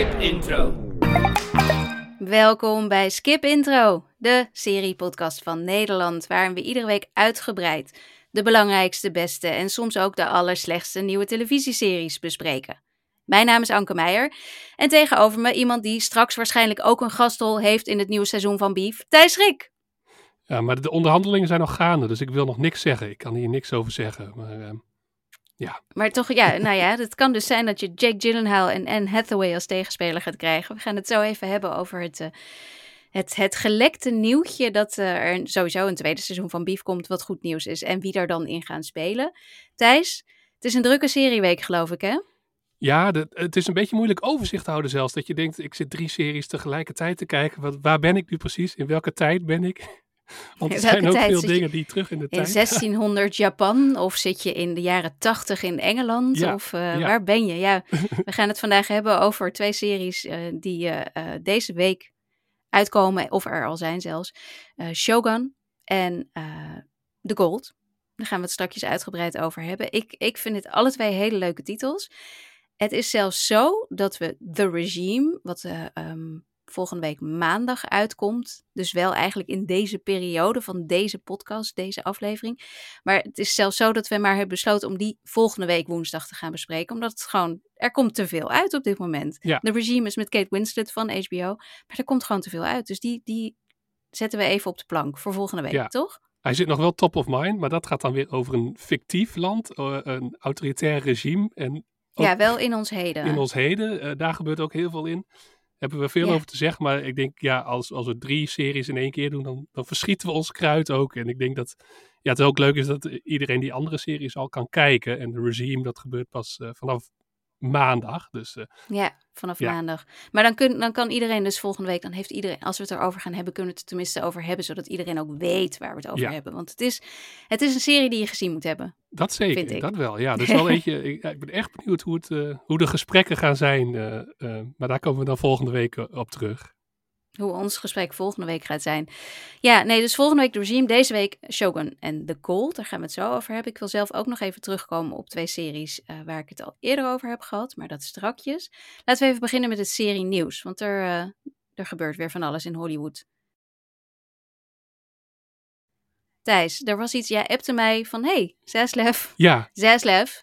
Skip Intro. Welkom bij Skip Intro, de seriepodcast van Nederland, waarin we iedere week uitgebreid de belangrijkste, beste en soms ook de allerslechtste nieuwe televisieseries bespreken. Mijn naam is Anke Meijer en tegenover me iemand die straks waarschijnlijk ook een gastrol heeft in het nieuwe seizoen van Beef, Thijs Rik. Ja, maar de onderhandelingen zijn nog gaande, dus ik wil nog niks zeggen. Ik kan hier niks over zeggen. Maar, uh, ja. Maar toch, ja, nou ja, het kan dus zijn dat je Jake Gyllenhaal en Anne Hathaway als tegenspeler gaat krijgen. We gaan het zo even hebben over het, uh, het, het gelekte nieuwtje dat uh, er sowieso een tweede seizoen van Beef komt, wat goed nieuws is. En wie daar dan in gaan spelen. Thijs, het is een drukke serieweek geloof ik, hè? Ja, de, het is een beetje moeilijk overzicht te houden zelfs. Dat je denkt, ik zit drie series tegelijkertijd te kijken. Wat, waar ben ik nu precies? In welke tijd ben ik? Want er zijn ook veel dingen die terug in de in tijd... In 1600 Japan of zit je in de jaren 80 in Engeland? Ja, of uh, ja. waar ben je? Ja, we gaan het vandaag hebben over twee series uh, die uh, deze week uitkomen, of er al zijn zelfs. Shogun en The Gold. Daar gaan we het straks uitgebreid over hebben. Ik, ik vind het alle twee hele leuke titels. Het is zelfs zo dat we The Regime, wat um, volgende week maandag uitkomt. Dus wel eigenlijk in deze periode van deze podcast, deze aflevering. Maar het is zelfs zo dat we maar hebben besloten om die volgende week woensdag te gaan bespreken. Omdat het gewoon, er komt te veel uit op dit moment. Ja. De regime is met Kate Winslet van HBO. Maar er komt gewoon te veel uit. Dus die, die zetten we even op de plank voor volgende week, Ja. toch? Hij zit nog wel top of mind, maar dat gaat dan weer over een fictief land, uh, een autoritair regime. En Ja, wel in ons heden. in ons heden, uh, daar gebeurt ook heel veel in. Hebben we veel Ja. over te zeggen, maar ik denk, ja, als, als we drie series in één keer doen, dan, dan verschieten we ons kruid ook. En ik denk dat ja, het ook leuk is dat iedereen die andere series al kan kijken. En de regime, dat gebeurt pas uh, vanaf maandag. Dus uh, Ja, vanaf Ja. maandag. Maar dan, kun, dan kan iedereen dus volgende week, dan heeft iedereen, als we het erover gaan hebben, kunnen we het er tenminste over hebben, zodat iedereen ook weet waar we het over Ja. hebben. Want het is, het is een serie die je gezien moet hebben. dat zeker, ik. dat wel. Ja, dus wel eentje, ik, ik ben echt benieuwd hoe, het, uh, hoe de gesprekken gaan zijn. Uh, uh, maar daar komen we dan volgende week op terug. Hoe ons gesprek volgende week gaat zijn. Ja, nee, dus volgende week de regime, deze week Shogun en The Gold. Daar gaan we het zo over hebben. Ik wil zelf ook nog even terugkomen op twee series uh, waar ik het al eerder over heb gehad, maar dat strakjes. Laten we even beginnen met het serie nieuws, want er, uh, er gebeurt weer van alles in Hollywood. Thijs, er was iets, jij appte mij van, hey, Zaslav, Ja, Zaz,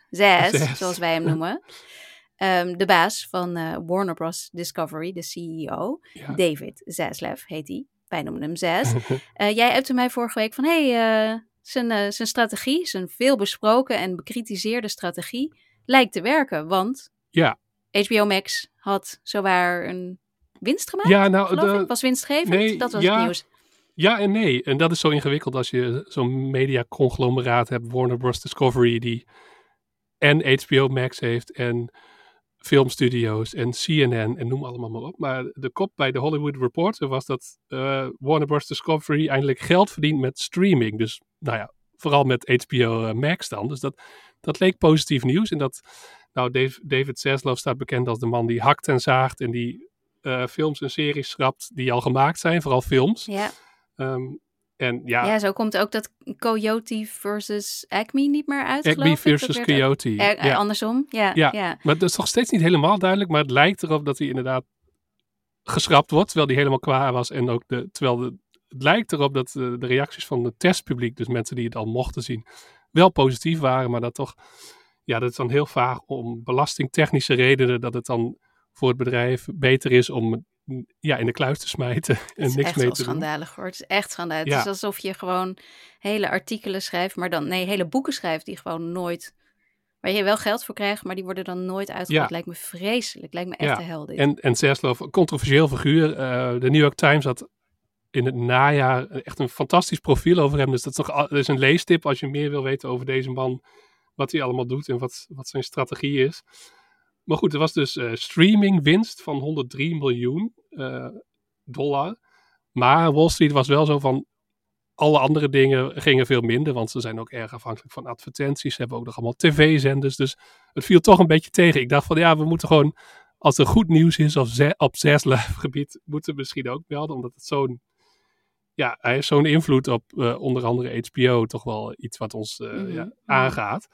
Zaz. zoals wij hem noemen. Um, de baas van uh, Warner Bros. Discovery, de CEO, ja. David Zaslav heet hij. Wij noemen hem Zaz. Uh, jij appte mij vorige week van, hey, uh, zijn, zijn strategie, zijn veelbesproken en bekritiseerde strategie, lijkt te werken. Want ja. HBO Max had zowaar een winst gemaakt, ja nou, de. Was winstgevend? nee, dat was ja. het nieuws. Ja en nee. En dat is zo ingewikkeld als je zo'n mediaconglomeraat hebt, Warner Bros. Discovery, die en HBO Max heeft en filmstudio's en CNN en noem allemaal maar op. Maar de kop bij de Hollywood Reporter was dat uh, Warner Bros. Discovery eindelijk geld verdient met streaming. Dus nou ja, vooral met HBO Max dan. Dus dat, dat leek positief nieuws. En dat, nou, Dave, David Zaslav staat bekend als de man die hakt en zaagt en die uh, films en series schrapt die al gemaakt zijn, vooral films. Ja. Um, en ja, ja, zo komt ook dat Coyote versus Acme niet meer uit. Acme versus Coyote. Er, ja. Andersom, ja, ja. ja. Maar dat is nog steeds niet helemaal duidelijk. Maar het lijkt erop dat hij inderdaad geschrapt wordt. Terwijl hij helemaal klaar was. En ook de, terwijl de, het lijkt erop dat de, de reacties van het testpubliek, dus mensen die het al mochten zien, wel positief waren. Maar dat toch, ja, dat is dan heel vaag om belastingtechnische redenen dat het dan voor het bedrijf beter is om ja, in de kluis te smijten en niks mee te schandalig hoor. Het is echt schandalig. Ja. Het is alsof je gewoon hele artikelen schrijft, maar dan, nee, hele boeken schrijft die gewoon nooit, waar je wel geld voor krijgt, maar die worden dan nooit uitgebracht. Ja. Lijkt me vreselijk. Lijkt me echt Ja. de hel dit. En, en Zaslav, een controversieel figuur. Uh, de New York Times had in het najaar echt een fantastisch profiel over hem. Dus dat is, toch, dat is een leestip als je meer wil weten over deze man. Wat hij allemaal doet en wat, wat zijn strategie is. Maar goed, er was dus uh, streaming winst van 103 miljoen uh, dollar. Maar Wall Street was wel zo van, alle andere dingen gingen veel minder, want ze zijn ook erg afhankelijk van advertenties. Ze hebben ook nog allemaal tv-zenders, dus het viel toch een beetje tegen. Ik dacht van, ja, we moeten gewoon, als er goed nieuws is op, ze op gebied, moeten we misschien ook melden, omdat het zo'n, ja, hij heeft zo'n invloed op uh, onder andere HBO, toch wel iets wat ons mm -hmm. ja, aangaat.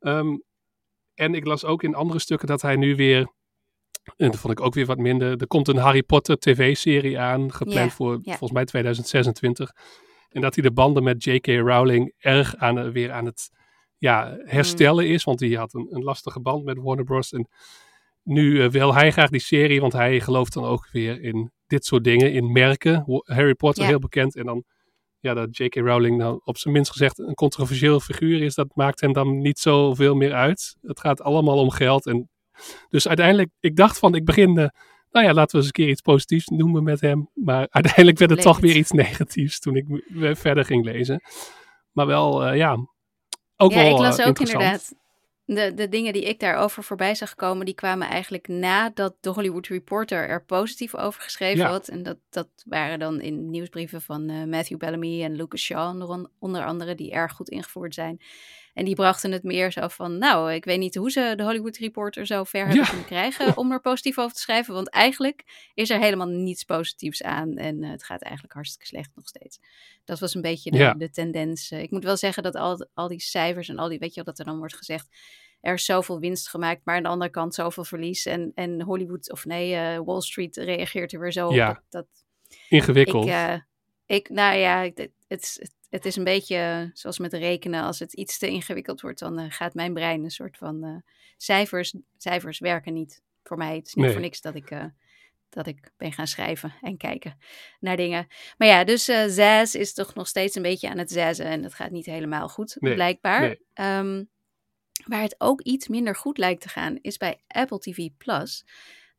Um, en ik las ook in andere stukken dat hij nu weer En dat vond ik ook weer wat minder. Er komt een Harry Potter tv-serie aan, gepland voor volgens mij 2026. En dat hij de banden met J.K. Rowling erg aan, eh, weer aan het ja, herstellen Mm. is. Want die had een, een lastige band met Warner Bros. En nu eh, wil hij graag die serie, want hij gelooft dan ook weer in dit soort dingen, in merken. Harry Potter heel bekend. En dan ja, dat J.K. Rowling nou op zijn minst gezegd een controversieel figuur is, dat maakt hem dan niet zoveel meer uit. Het gaat allemaal om geld. En dus uiteindelijk, ik dacht van, ik begin, eh, nou ja, laten we eens een keer iets positiefs noemen met hem. Maar uiteindelijk werd het toch weer iets negatiefs toen ik verder ging lezen. Maar wel, eh, ja, ook ja, wel ik las eh, ook inderdaad. De, de dingen die ik daarover voorbij zag komen, die kwamen eigenlijk nadat de Hollywood Reporter er positief over geschreven Ja. had. En dat, dat waren dan in nieuwsbrieven van eh, Matthew Bellamy en Lucas Shaw onder, onder andere, die erg goed ingevoerd zijn. En die brachten het meer zo van, nou, ik weet niet hoe ze de Hollywood Reporter zo ver hebben Ja. kunnen krijgen om er positief over te schrijven. Want eigenlijk is er helemaal niets positiefs aan en eh, het gaat eigenlijk hartstikke slecht nog steeds. Dat was een beetje de, Ja. de tendens. Eh, ik moet wel zeggen dat al, al die cijfers en al die, weet je wel, dat er dan wordt gezegd, er is zoveel winst gemaakt, maar aan de andere kant zoveel verlies. En, en Hollywood, of nee, eh, Wall Street reageert er weer zo Ja. op. Dat, dat, Ingewikkeld. ik, ik, nou ja, het, het, het, is een beetje zoals met rekenen. Als het iets te ingewikkeld wordt, dan eh, gaat mijn brein een soort van eh, cijfers. Cijfers werken niet voor mij. Het is niet Nee. voor niks dat ik, eh, dat ik ben gaan schrijven en kijken naar dingen. Maar ja, dus eh Zaz is toch nog steeds een beetje aan het zazzen. En dat gaat niet helemaal goed, Nee, blijkbaar. nee. Ehm, waar het ook iets minder goed lijkt te gaan, is bij Apple TV Plus.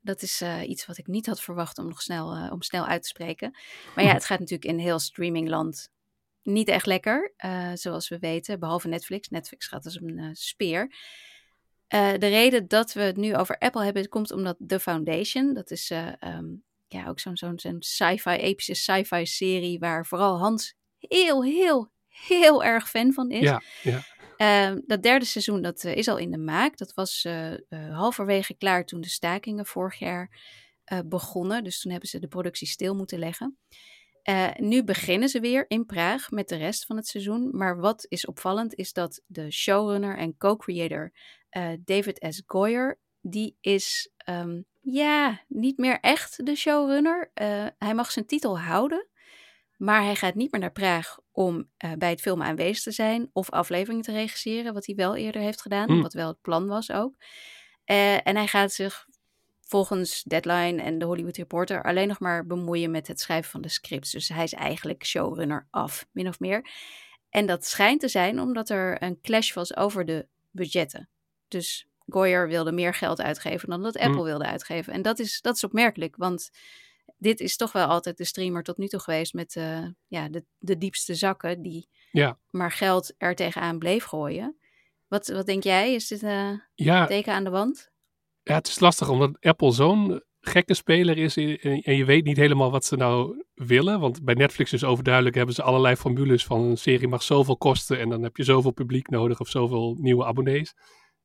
Dat is eh, iets wat ik niet had verwacht om nog snel, eh, om snel uit te spreken. Maar ja, het gaat natuurlijk in heel streamingland niet echt lekker, eh, zoals we weten. Behalve Netflix. Netflix gaat als een eh, speer. Eh, de reden dat we het nu over Apple hebben, komt omdat The Foundation, dat is eh, ehm, ja, ook zo'n zo'n zo'n sci-fi, epische sci-fi serie, waar vooral Hans heel, heel, heel erg fan van is. Ja, ja. Ehm, dat derde seizoen dat, is al in de maak. Dat was halverwege klaar toen de stakingen vorig jaar begonnen. Dus toen hebben ze de productie stil moeten leggen. Eh, nu beginnen ze weer in Praag met de rest van het seizoen. Maar wat is opvallend is dat de showrunner en co-creator eh, David S. Goyer, die is ehm, ja, niet meer echt de showrunner. Eh, hij mag zijn titel houden. Maar hij gaat niet meer naar Praag om bij het filmen aanwezig te zijn of afleveringen te regisseren, wat hij wel eerder heeft gedaan, Hmm. wat wel het plan was ook. En hij gaat zich volgens Deadline en de Hollywood Reporter alleen nog maar bemoeien met het schrijven van de scripts. Dus hij is eigenlijk showrunner af, min of meer. En dat schijnt te zijn omdat er een clash was over de budgetten. Dus Goyer wilde meer geld uitgeven dan dat Apple Hmm. wilde uitgeven. En dat is, dat is opmerkelijk, want dit is toch wel altijd de streamer tot nu toe geweest met eh, ja, de, de diepste zakken die Ja. maar geld er tegenaan bleef gooien. Wat, wat denk jij? Is dit eh, een Ja, teken aan de wand? Ja, het is lastig omdat Apple zo'n gekke speler is en je weet niet helemaal wat ze nou willen. Want bij Netflix is overduidelijk, hebben ze allerlei formules van een serie mag zoveel kosten en dan heb je zoveel publiek nodig of zoveel nieuwe abonnees.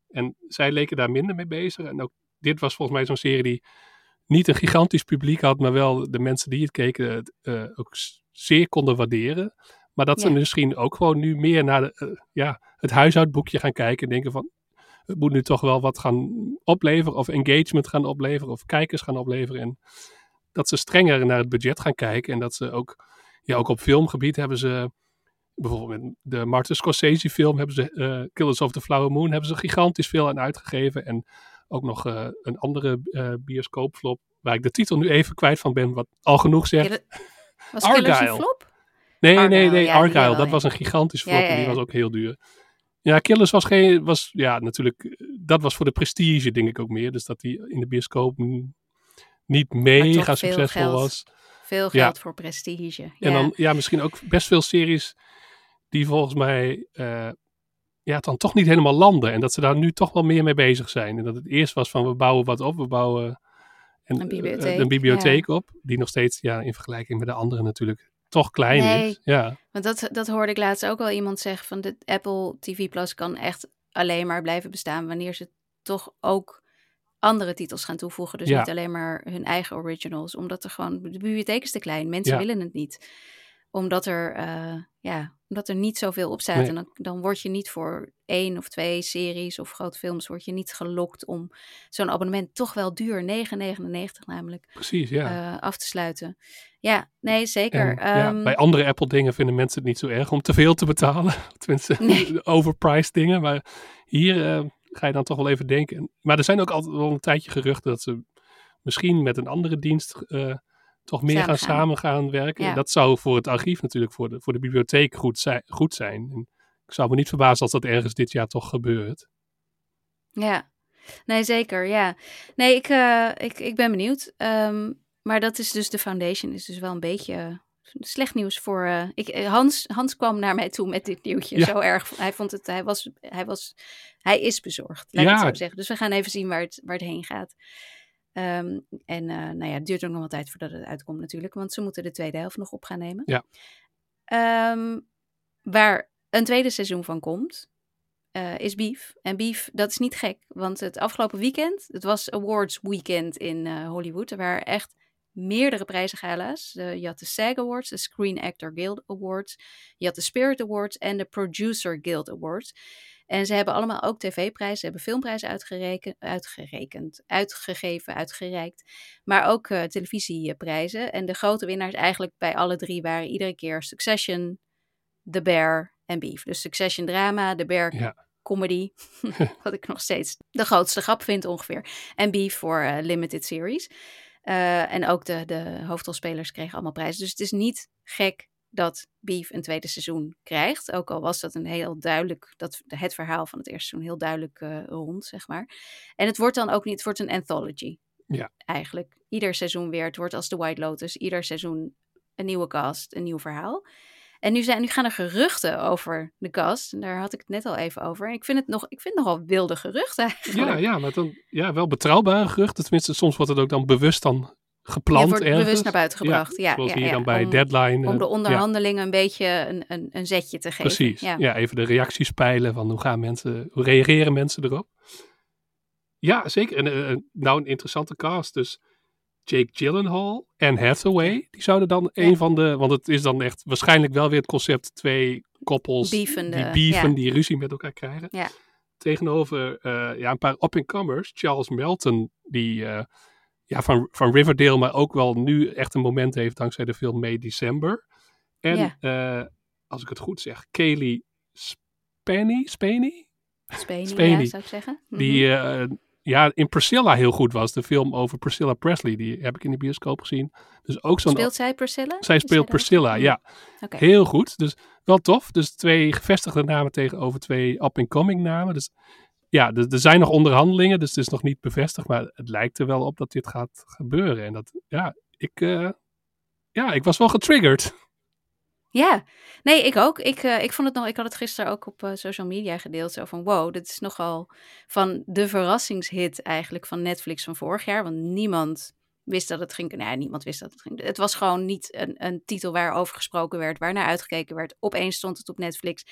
En zij leken daar minder mee bezig. En ook dit was volgens mij zo'n serie die niet een gigantisch publiek had, maar wel de mensen die het keken het, eh, ook zeer konden waarderen. Maar dat ze misschien ook gewoon nu meer naar de, eh, ja, het huishoudboekje gaan kijken en denken van het moet nu toch wel wat gaan opleveren of engagement gaan opleveren of kijkers gaan opleveren. En dat ze strenger naar het budget gaan kijken en dat ze ook, ja, ook op filmgebied hebben ze bijvoorbeeld met de Martin Scorsese film hebben ze eh, Killers of the Flower Moon hebben ze gigantisch veel aan uitgegeven en ook nog eh, een andere eh bioscoopflop waar ik de titel nu even kwijt van ben, wat al genoeg zegt. Was Killers een flop? Nee, nee, Argyle, nee, Argyle, dat ja. was een gigantisch flop ja, en die was ook heel duur. Ja, Killers was geen, was ja natuurlijk, eh, dat was voor de prestige denk ik ook meer. Dus dat die in de bioscoop niet mega succesvol geld. was. Veel Ja. geld voor prestige. En ja. dan ja, misschien ook best veel series die volgens mij eh, ja, dan toch niet helemaal landen. En dat ze daar nu toch wel meer mee bezig zijn. En dat het eerst was van we bouwen wat op, we bouwen Een eh, bibliotheek, een bibliotheek op. Die nog steeds ja, in vergelijking met de andere natuurlijk toch klein Nee. is. Ja, Want dat, dat hoorde ik laatst ook wel iemand zeggen van de Apple TV Plus kan echt alleen maar blijven bestaan wanneer ze toch ook andere titels gaan toevoegen. Dus Ja. niet alleen maar hun eigen originals, omdat er gewoon de bibliotheek is te klein. Mensen Ja. willen het niet, omdat er eh, ja Omdat er niet zoveel op staat. Nee. En dan, dan word je niet voor één of twee series of grote films... word je niet gelokt om zo'n abonnement toch wel duur, 9,99 namelijk, Precies, ja. eh, af te sluiten. Ja, nee, zeker. En, ja, Ehm, bij andere Apple dingen vinden mensen het niet zo erg om te veel te betalen. Tenminste, Nee. overpriced dingen. Maar hier eh, ga je dan toch wel even denken. Maar er zijn ook altijd wel een tijdje geruchten dat ze misschien met een andere dienst eh, toch meer Samen gaan gaan. samen gaan werken. Ja. Dat zou voor het archief natuurlijk, voor de, voor de bibliotheek goed, zijn goed zijn. En ik zou me niet verbazen als dat ergens dit jaar toch gebeurt. Ja, nee, zeker. Ja, nee, ik, eh, ik, ik ben benieuwd. Ehm, maar dat is dus de foundation, is dus wel een beetje eh, slecht nieuws voor. eh, ik, Hans, Hans kwam naar mij toe met dit nieuwtje. Ja. Zo erg. Hij vond het, hij was, hij was, hij is bezorgd. Laat ik Ja. het zo zeggen. Dus we gaan even zien waar het, waar het heen gaat. Ehm, en eh, nou ja, het duurt ook nog wel tijd voordat het uitkomt natuurlijk, want ze moeten de tweede helft nog op gaan nemen. Ja. Ehm, waar een tweede seizoen van komt, eh, is Beef. En Beef, dat is niet gek, want het afgelopen weekend, het was Awards Weekend in eh, Hollywood. Er waren echt meerdere prijzengala's. Eh, je had de SAG Awards, de Screen Actor Guild Awards, je had de Spirit Awards en de Producer Guild Awards. En ze hebben allemaal ook tv-prijzen, ze hebben filmprijzen uitgereken, uitgerekend, uitgegeven, uitgereikt. Maar ook eh, televisieprijzen. En de grote winnaars eigenlijk bij alle drie waren iedere keer Succession, The Bear en Beef. Dus Succession drama, The Bear Ja. comedy. wat ik nog steeds de grootste grap vind ongeveer. En Beef voor eh, limited series. Eh, en ook de, de hoofdrolspelers kregen allemaal prijzen. Dus het is niet gek dat Beef een tweede seizoen krijgt. Ook al was dat een heel duidelijk, dat, het verhaal van het eerste seizoen heel duidelijk eh, rond, zeg maar. En het wordt dan ook niet, het wordt een anthology. Ja. Eigenlijk. Ieder seizoen weer. Het wordt als The White Lotus. Ieder seizoen een nieuwe cast, een nieuw verhaal. En nu, zijn, nu gaan er geruchten over de cast. En daar had ik het net al even over. En ik vind het, nog, ik vind het nogal wilde geruchten eigenlijk. Ja, ja, maar dan ja, wel betrouwbare geruchten. Tenminste, soms wordt het ook dan bewust dan gepland Je wordt ergens. bewust naar buiten gebracht. Ja, ja, hier ja, dan bij om- Deadline. Om eh, de ja. onderhandelingen een beetje een, een, een zetje te geven. Precies. Ja. Ja. even de reacties peilen van hoe gaan mensen, hoe reageren mensen erop. Ja, zeker. En eh, nou, een interessante cast. Dus Jake Gyllenhaal en Hathaway, die zouden dan Ja. een van de, want het is dan echt waarschijnlijk wel weer het concept twee koppels Beefende, die ja. die ruzie met elkaar krijgen. Ja. Tegenover eh, ja, een paar up-and-comers. Charles Melton, die eh, ja, van, van Riverdale, maar ook wel nu echt een moment heeft dankzij de film May December. En eh, als ik het goed zeg, Kaylee Spaney? Spanie, Spanie. ja, zou ik zeggen. Mhm. Die eh, ja, in Priscilla heel goed was. De film over Priscilla Presley. Die heb ik in de bioscoop gezien. Dus ook zo'n... Speelt zij Priscilla? Zij speelt? Priscilla, ja. Heel goed. Dus wel tof. Dus twee gevestigde namen tegenover twee up-and-coming namen. Dus ja, er, er zijn nog onderhandelingen. Dus het is nog niet bevestigd. Maar het lijkt er wel op dat dit gaat gebeuren. En dat, ja, ik, eh, ja, ik was wel getriggerd. Ja, nee, ik ook. Ik, eh, ik vond het nog, ik had het gisteren ook op eh, social media gedeeld. Zo van wow, dit is nogal van de verrassingshit eigenlijk van Netflix van vorig jaar. Want niemand wist dat het ging. Nou, ja, niemand wist dat het ging. Het was gewoon niet een, een titel waarover gesproken werd, waar naar uitgekeken werd. Opeens stond het op Netflix.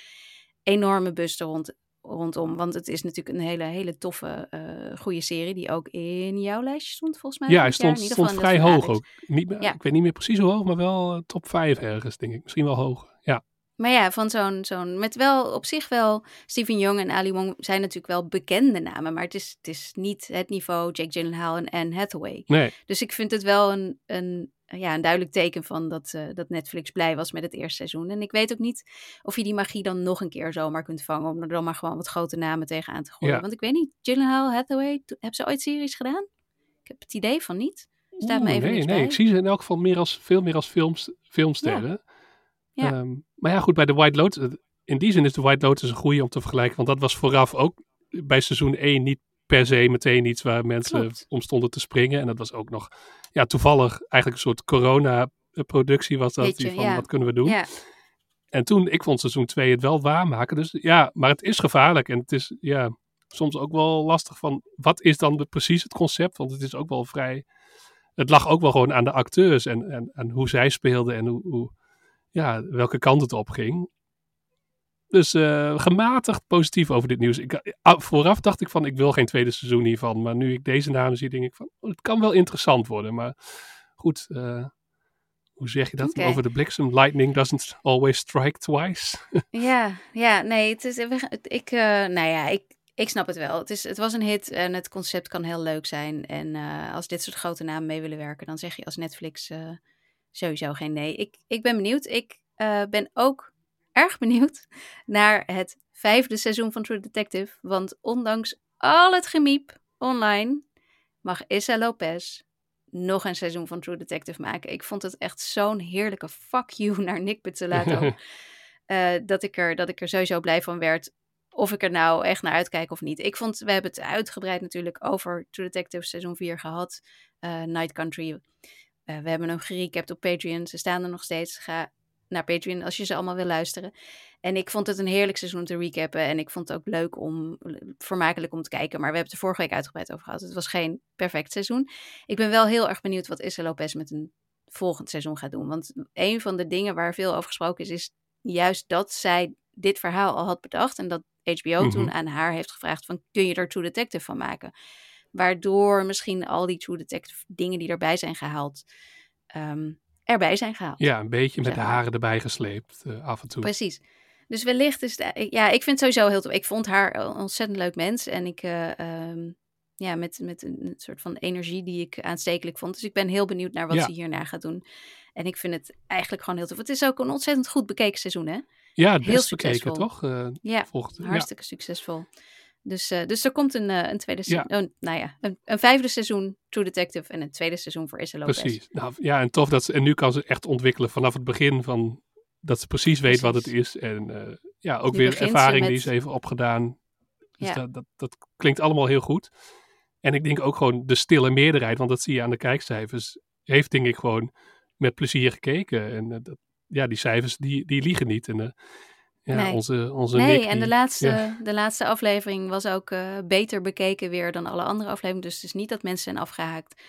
Enorme bus rond, rondom. Want het is natuurlijk een hele, hele toffe, eh goede serie. Die ook in jouw lijstje stond, volgens mij. Ja, hij stond, stond vrij hoog ook. Niet, meer- Ja. Ik weet niet meer precies hoe hoog, maar wel eh, top 5 ergens, denk ik. Misschien wel hoger. Maar ja, van zo'n, zo'n, met wel op zich wel, Steven Young en Ali Wong zijn natuurlijk wel bekende namen, maar het is, het is niet het niveau Jake Gyllenhaal en Anne Hathaway. nee. Dus ik vind het wel een, een, ja, een duidelijk teken van dat, eh, dat Netflix blij was met het eerste seizoen. En ik weet ook niet of je die magie dan nog een keer zomaar kunt vangen, om er dan maar gewoon wat grote namen tegenaan te gooien. Ja. Want ik weet niet, Gyllenhaal, Hathaway, hebben ze ooit series gedaan? Ik heb het idee van niet. Staat me even nee, nee. bij. Ik zie ze in elk geval meer als, veel meer als films, filmsterren. Ja. Ehm, maar ja, goed, bij de White Lotus. In die zin is de White Lotus een goede om te vergelijken. Want dat was vooraf ook bij seizoen 1 niet per se meteen iets waar mensen Klopt. om stonden te springen. En dat was ook nog ja, toevallig eigenlijk een soort corona-productie was dat. Beetje, die van, ja. wat kunnen we doen? Ja, En toen, ik vond seizoen 2 het wel waarmaken. Dus ja, maar het is gevaarlijk. En het is ja, soms ook wel lastig van, wat is dan de- precies het concept? Want het is ook wel vrij, het lag ook wel gewoon aan de acteurs en, en, en hoe zij speelden en hoe, hoe, ja, welke kant het op ging. Dus eh, gematigd positief over dit nieuws. Ik, ah, vooraf dacht ik van, ik wil geen tweede seizoen hiervan. Maar nu ik deze namen zie, denk ik van, oh, het kan wel interessant worden. Maar goed, eh, hoe zeg je dat? Over de bliksem. Lightning doesn't always strike twice. Ja, ja, nee, het is, ik, eh, nou ja, ik, ik snap het wel. Het, is, het was een hit en het concept kan heel leuk zijn. En eh, als dit soort grote namen mee willen werken, dan zeg je als Netflix eh, sowieso geen nee. Ik, ik ben benieuwd. Ik eh, ben ook erg benieuwd naar het vijfde seizoen van True Detective. Want ondanks al het gemiep online, mag Issa Lopez nog een seizoen van True Detective maken. Ik vond het echt zo'n heerlijke fuck you naar Nick Pizzolatto. eh, dat, ik er, dat ik er sowieso blij van werd. Of ik er nou echt naar uitkijk of niet. Ik vond, we hebben het uitgebreid natuurlijk over True Detective seizoen 4 gehad. Eh, Night Country. Eh, we hebben hem gerecapt op Patreon. Ze staan er nog steeds. Ga naar Patreon als je ze allemaal wil luisteren. En ik vond het een heerlijk seizoen om te recappen. En ik vond het ook leuk om, vermakelijk om te kijken. Maar we hebben het er vorige week uitgebreid over gehad. Het was geen perfect seizoen. Ik ben wel heel erg benieuwd wat Issa Lopez met een volgend seizoen gaat doen. Want een van de dingen waar veel over gesproken is, is juist dat zij dit verhaal al had bedacht. En dat HBO toen Mhm. aan haar heeft gevraagd van, kun je er True Detective van maken? Waardoor misschien al die True Detective dingen die erbij zijn gehaald, ehm, erbij zijn gehaald. ja, een beetje met de haren erbij gesleept eh, af en toe. Precies. Dus wellicht is het, ja, ik vind het sowieso heel tof. Ik vond haar een ontzettend leuk mens. En ik, eh, ehm, ja, met, met een, een soort van energie die ik aanstekelijk vond. Dus ik ben heel benieuwd naar wat Ja. ze hierna gaat doen. En ik vind het eigenlijk gewoon heel tof. Het is ook een ontzettend goed bekeken seizoen, hè? Ja, het heel best bekeken, succesvol. toch? Eh, Ja, volgt, ja. hartstikke succesvol. Dus, eh, dus er komt een, eh, een tweede Ja. seizoen. oh, nou ja, een, een vijfde seizoen True Detective en een tweede seizoen voor Issa Lopez. Precies. Nou, ja, en tof dat ze, en nu kan ze echt ontwikkelen vanaf het begin van dat ze precies weet wat het is. En eh, ja, ook Nu weer ervaring die ze heeft opgedaan. Dus Ja. dat, dat, dat klinkt allemaal heel goed. En ik denk ook gewoon de stille meerderheid, want dat zie je aan de kijkcijfers, heeft denk ik gewoon met plezier gekeken. En dat, ja, die cijfers die, die liegen niet. En ja, Nee. onze, onze Nee, Nick, en de laatste, ja. de laatste aflevering was ook eh, beter bekeken weer dan alle andere afleveringen. Dus het is niet dat mensen zijn afgehaakt.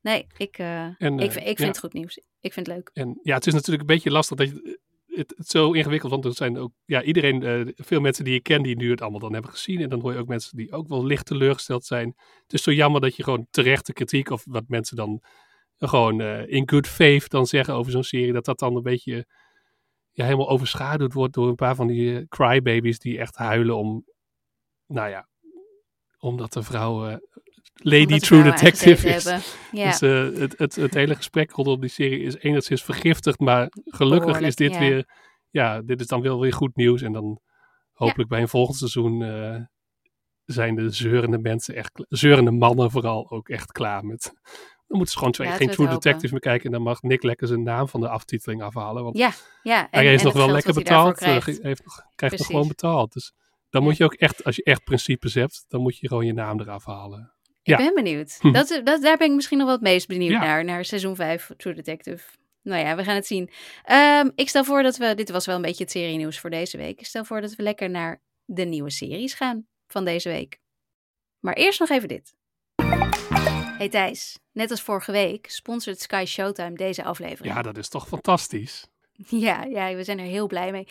Nee, ik, En, ik, eh, vind- ik vind ja. het goed nieuws. Ik vind het leuk. En ja, het is natuurlijk een beetje lastig dat je het, het zo ingewikkeld, want er zijn ook, ja, iedereen, veel mensen die ik ken die nu het allemaal dan hebben gezien. En dan hoor je ook mensen die ook wel licht teleurgesteld zijn. Het is zo jammer dat je gewoon terechte kritiek, of wat mensen dan gewoon in good faith dan zeggen over zo'n serie, dat dat dan een beetje ja, helemaal overschaduwd wordt door een paar van die eh, crybabies die echt huilen om, nou ja, omdat de vrouw eh, Lady Omdat True Detective is. hebben. Ja, Dus eh, het, het, het hele gesprek rondom die serie is enigszins vergiftigd, maar gelukkig Behoorlijk, is dit ja. weer, ja, dit is dan wel weer goed nieuws. En dan hopelijk bij een volgend seizoen zijn de zeurende mensen echt, zeurende mannen vooral ook echt klaar met. Dan moeten ze gewoon twee, geen True. Detective meer kijken en dan mag Nick lekker zijn naam van de aftiteling afhalen. Want ja, ja. En, hij is en nog wel lekker hij betaald, eh, krijgt. ge- heeft nog, krijgt nog gewoon betaald. Dus dan moet je ook echt, als je echt principes hebt, dan moet je gewoon je naam eraf halen. Ik Ja. ben benieuwd. Hm. Dat, dat, daar ben ik misschien nog wel het meest benieuwd naar. Naar seizoen 5 True Detective. Nou ja, we gaan het zien. Ehm, ik stel voor dat we... Dit was wel een beetje het serie nieuws voor deze week. Ik stel voor dat we lekker naar de nieuwe series gaan van deze week. Maar eerst nog even dit. Hey Thijs, net als vorige week sponsort Sky Showtime deze aflevering. Ja, dat is toch fantastisch. Ja, ja, we zijn er heel blij mee.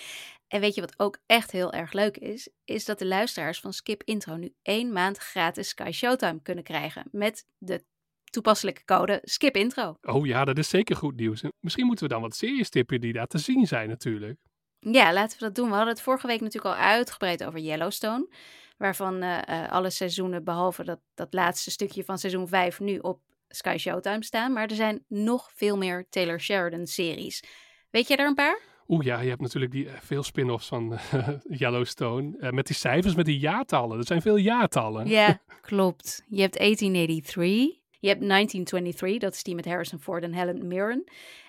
En weet je wat ook echt heel erg leuk is? Is dat de luisteraars van Skip Intro nu één maand gratis Sky Showtime kunnen krijgen. Met de toepasselijke code Skip Intro. Oh ja, dat is zeker goed nieuws. En Misschien moeten we dan wat series tippen die daar te zien zijn natuurlijk. Ja, laten we dat doen. We hadden het vorige week natuurlijk al uitgebreid over Yellowstone. Waarvan eh, eh, alle seizoenen, behalve dat, dat laatste stukje van seizoen 5, nu op Sky Showtime staan. Maar er zijn nog veel meer Taylor Sheridan series. Weet je er een paar? Oeh ja, je hebt natuurlijk die, eh, veel spin-offs van eh, Yellowstone. Eh, met die cijfers, met die jaartallen. Er zijn veel jaartallen. Ja, klopt. Je hebt 1883. Je hebt 1923, dat is die met Harrison Ford en Helen Mirren.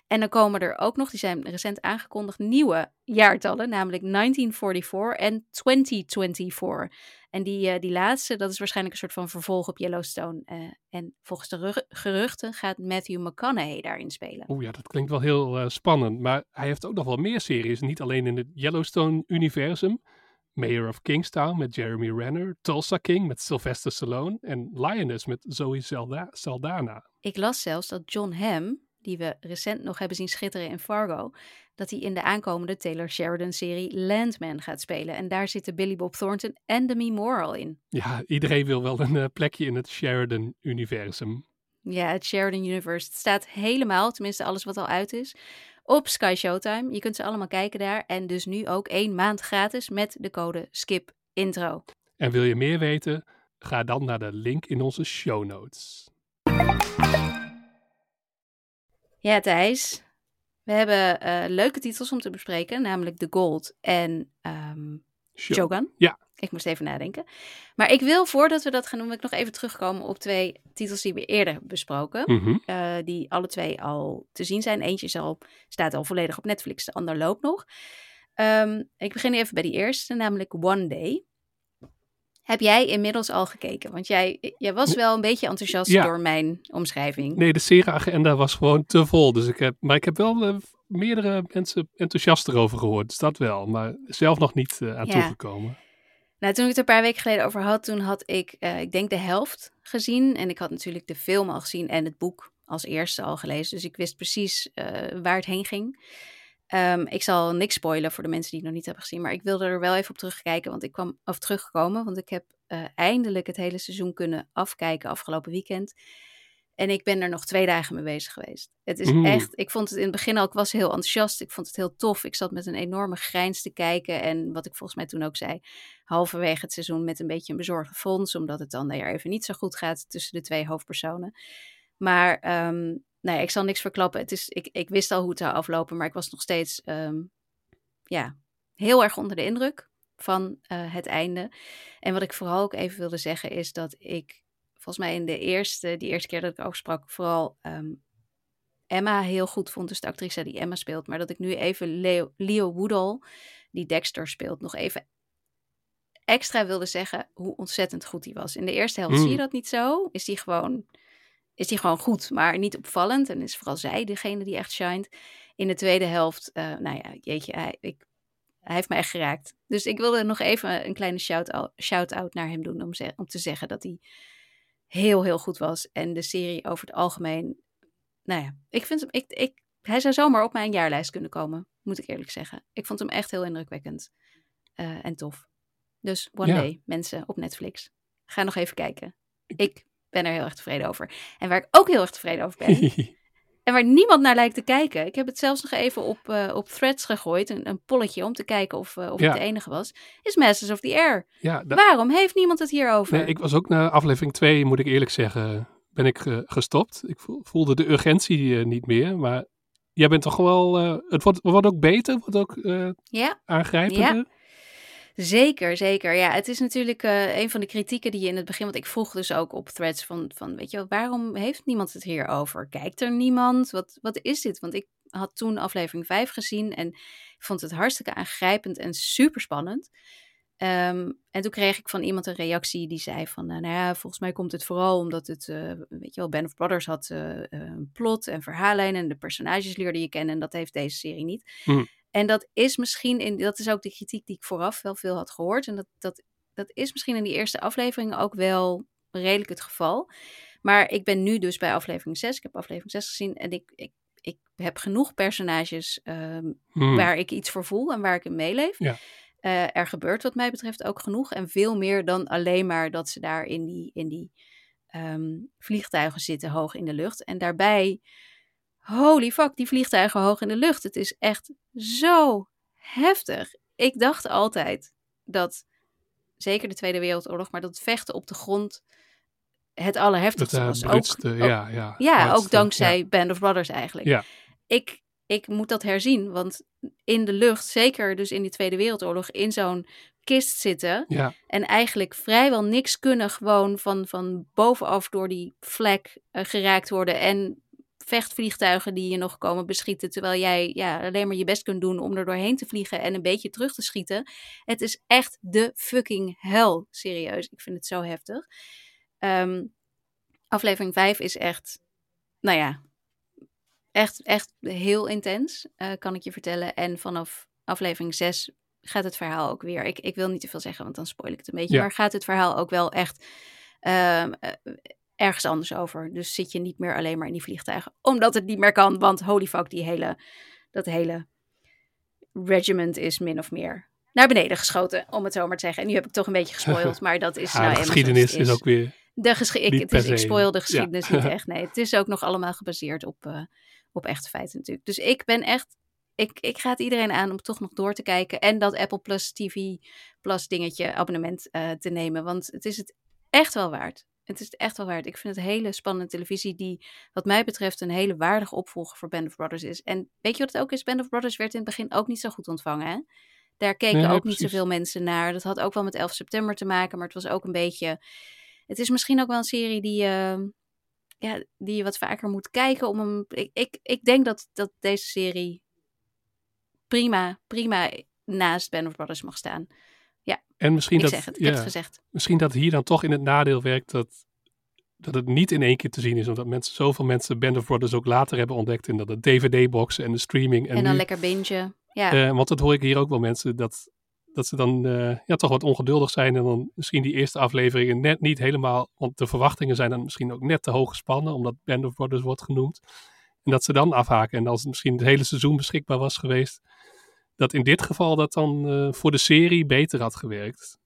En dan komen er ook nog, die zijn recent aangekondigd, nieuwe jaartallen, namelijk 1944 en 2024. En die, eh, die laatste, dat is waarschijnlijk een soort van vervolg op Yellowstone. Eh, en volgens de geruchten gaat Matthew McConaughey daarin spelen. Oeh ja, dat klinkt wel heel eh, spannend. Maar hij heeft ook nog wel meer series. Niet alleen in het Yellowstone-universum. Mayor of Kingstown met Jeremy Renner. Tulsa King met Sylvester Stallone. En Lioness met Zoe Salda- Saldana. Ik las zelfs dat John Hamm, die we recent nog hebben zien schitteren in Fargo, dat hij in de aankomende Taylor Sheridan-serie Landman gaat spelen. En daar zitten Billy Bob Thornton en Demi Moore al in. Ja, iedereen wil wel een eh, plekje in het Sheridan-universum. Ja, het Sheridan Universe. Het staat helemaal, tenminste alles wat al uit is, op Sky Showtime. Je kunt ze allemaal kijken daar. En dus nu ook één maand gratis met de code SKIP intro. En wil je meer weten? Ga dan naar de link in onze show notes. Ja, Thijs. We hebben uh, leuke titels om te bespreken, namelijk The Gold en um, Shogun. Ja. Ik moest even nadenken. Maar ik wil, voordat we dat gaan doen, ik nog even terugkomen op twee titels die we eerder besproken. Uh, die alle twee al te zien zijn. Eentje is al, staat al volledig op Netflix, de ander loopt nog. Um, ik begin even bij die eerste, namelijk One Day. Heb jij inmiddels al gekeken? Want jij, jij was wel een beetje enthousiast Ja. door mijn omschrijving. Nee, de serieagenda was gewoon te vol. Dus ik heb, maar ik heb wel eh, meerdere mensen enthousiast erover gehoord. Dus dat wel. Maar zelf nog niet eh, aan Ja. toegekomen. Nou, toen ik het er een paar weken geleden over had, toen had ik, eh, ik denk de helft gezien. En ik had natuurlijk de film al gezien en het boek als eerste al gelezen. Dus ik wist precies waar het heen ging. Ehm, ik zal niks spoilen voor de mensen die het nog niet hebben gezien. Maar ik wilde er wel even op terugkijken, want ik kwam, of terugkomen. Want ik heb eh, eindelijk het hele seizoen kunnen afkijken afgelopen weekend. En ik ben er nog twee dagen mee bezig geweest. Het is Mm. echt, ik vond het in het begin al, ik was heel enthousiast. Ik vond het heel tof. Ik zat met een enorme grijns te kijken. En wat ik volgens mij toen ook zei, halverwege het seizoen met een beetje een bezorgde frons. Omdat het dan weer even niet zo goed gaat tussen de twee hoofdpersonen. Maar ehm, ja, ik zal niks verklappen. Het is, ik, ik wist al hoe het zou aflopen, maar ik was nog steeds ehm, ja, heel erg onder de indruk van eh, het einde. En wat ik vooral ook even wilde zeggen is dat ik volgens mij in de eerste, die eerste keer dat ik over sprak, vooral ehm, Emma heel goed vond. Dus de actrice die Emma speelt. Maar dat ik nu even Leo, Leo Woodall, die Dexter speelt, nog even extra wilde zeggen hoe ontzettend goed hij was. In de eerste helft Mm. zie je dat niet zo. Is hij gewoon, is hij gewoon goed, maar niet opvallend. En is vooral zij degene die echt shined. In de tweede helft, eh, nou ja, jeetje, hij, ik, hij heeft mij echt geraakt. Dus ik wilde nog even een kleine shout-out shout naar hem doen om, ze- om te zeggen dat hij heel, heel goed was. En de serie over het algemeen, nou ja, ik vind hem, ik, ik, hij zou zomaar op mijn jaarlijst kunnen komen, moet ik eerlijk zeggen. Ik vond hem echt heel indrukwekkend eh, en tof. Dus One Ja. Day, mensen, op Netflix. Ga nog even kijken. Ik ben er heel erg tevreden over. En waar ik ook heel erg tevreden over ben, en waar niemand naar lijkt te kijken. Ik heb het zelfs nog even op, eh, op threads gegooid. Een, een polletje om te kijken of, eh, of Ja. het de enige was. Is Masters of the Air. ja, Waarom heeft niemand het hierover? nee, ik was ook na aflevering 2, moet ik eerlijk zeggen, ben ik eh, gestopt. Ik voel- voelde de urgentie niet meer. Maar jij bent toch wel, het wordt, wordt ook beter, wordt ook Ja, aangrijpender. Zeker, zeker. Ja, het is natuurlijk eh, een van de kritieken die je in het begin... Want ik vroeg dus ook op threads van, van weet je wel, waarom heeft niemand het hierover? Kijkt er niemand? Wat, wat is dit? Want ik had toen aflevering 5 gezien en vond het hartstikke aangrijpend en super spannend. Ehm, en toen kreeg ik van iemand een reactie die zei van, eh, nou ja, volgens mij komt het vooral omdat het, eh, weet je wel, Band of Brothers had een plot en verhaallijnen en de personages leerde je kennen en dat heeft deze serie niet. Hmm. En dat is misschien, in, dat is ook de kritiek die ik vooraf wel veel had gehoord en dat, dat, dat is misschien in die eerste aflevering ook wel redelijk het geval. Maar ik ben nu dus bij aflevering 6, ik heb aflevering 6 gezien en ik, ik, ik heb genoeg personages ehm, Hmm. waar ik iets voor voel en waar ik in meeleef. Ja. Eh, er gebeurt wat mij betreft ook genoeg. En veel meer dan alleen maar dat ze daar in die, in die ehm, vliegtuigen zitten hoog in de lucht. En daarbij, holy fuck, die vliegtuigen hoog in de lucht. Het is echt zo heftig. Ik dacht altijd dat, zeker de Tweede Wereldoorlog, maar dat vechten op de grond het Dat allerheftigste uh, was. brutste, ook, ja, ja. ja, ook hardste, dankzij ja. Band of Brothers eigenlijk. Ja. Ik, ik moet dat herzien, want in de lucht, zeker dus in die Tweede Wereldoorlog, in zo'n kist zitten Ja, en eigenlijk vrijwel niks kunnen, gewoon van, van bovenaf door die vlek eh, geraakt worden en vechtvliegtuigen die je nog komen beschieten, terwijl jij ja, alleen maar je best kunt doen om er doorheen te vliegen en een beetje terug te schieten. Het is echt de fucking hel, serieus. Ik vind het zo heftig. Ehm, aflevering 5 is echt, nou ja, echt, echt heel intens, eh, kan ik je vertellen. En vanaf aflevering 6 gaat het verhaal ook weer. Ik, ik wil niet te veel zeggen, want dan spoil ik het een beetje. Ja. Maar gaat het verhaal ook wel echt ehm, eh, ergens anders over. Dus zit je niet meer alleen maar in die vliegtuigen. Omdat het niet meer kan, want holy fuck, die hele, dat hele regiment is min of meer naar beneden geschoten, om het zo maar te zeggen. En nu heb ik toch een beetje gespoild, maar dat is ja nou de geschiedenis is ook weer De geschi- ik, het is, ik spoil de Ja. geschiedenis niet echt. Nee, het is ook nog allemaal gebaseerd op, eh, op echte feiten natuurlijk. Dus ik ben echt... Ik, ik ga het iedereen aan om toch nog door te kijken. En dat Apple Plus TV Plus dingetje abonnement eh, te nemen. Want het is het echt wel waard. Het is echt wel waard. Ik vind het hele spannende televisie die wat mij betreft een hele waardige opvolger voor Band of Brothers is. En weet je wat het ook is? Band of Brothers werd in het begin ook niet zo goed ontvangen. Hè? Daar keken Nee, ook niet zoveel mensen naar. Dat had ook wel met 11 september te maken, maar het was ook een beetje... Het is misschien ook wel een serie die, je ja, die je wat vaker moet kijken. Om hem... ik, ik, ik denk dat, dat deze serie prima, prima naast Band of Brothers mag staan. En misschien Ik dat, zeg het, ik ja, heb het gezegd. misschien dat hier dan toch in het nadeel werkt dat, dat het niet in één keer te zien is. Omdat mensen, zoveel mensen Band of Brothers ook later hebben ontdekt. En dat de DVD-boxen en de streaming. En, En, dan nu, lekker bingen. Ja, eh, want dat hoor ik hier ook wel mensen. Dat, dat ze dan eh, ja, toch wat ongeduldig zijn. En dan misschien die eerste afleveringen net niet helemaal. Want de verwachtingen zijn dan misschien ook net te hoog gespannen. Omdat Band of Brothers wordt genoemd. En dat ze dan afhaken. En als het misschien het hele seizoen beschikbaar was geweest. Dat in dit geval dat dan eh, voor de serie beter had gewerkt.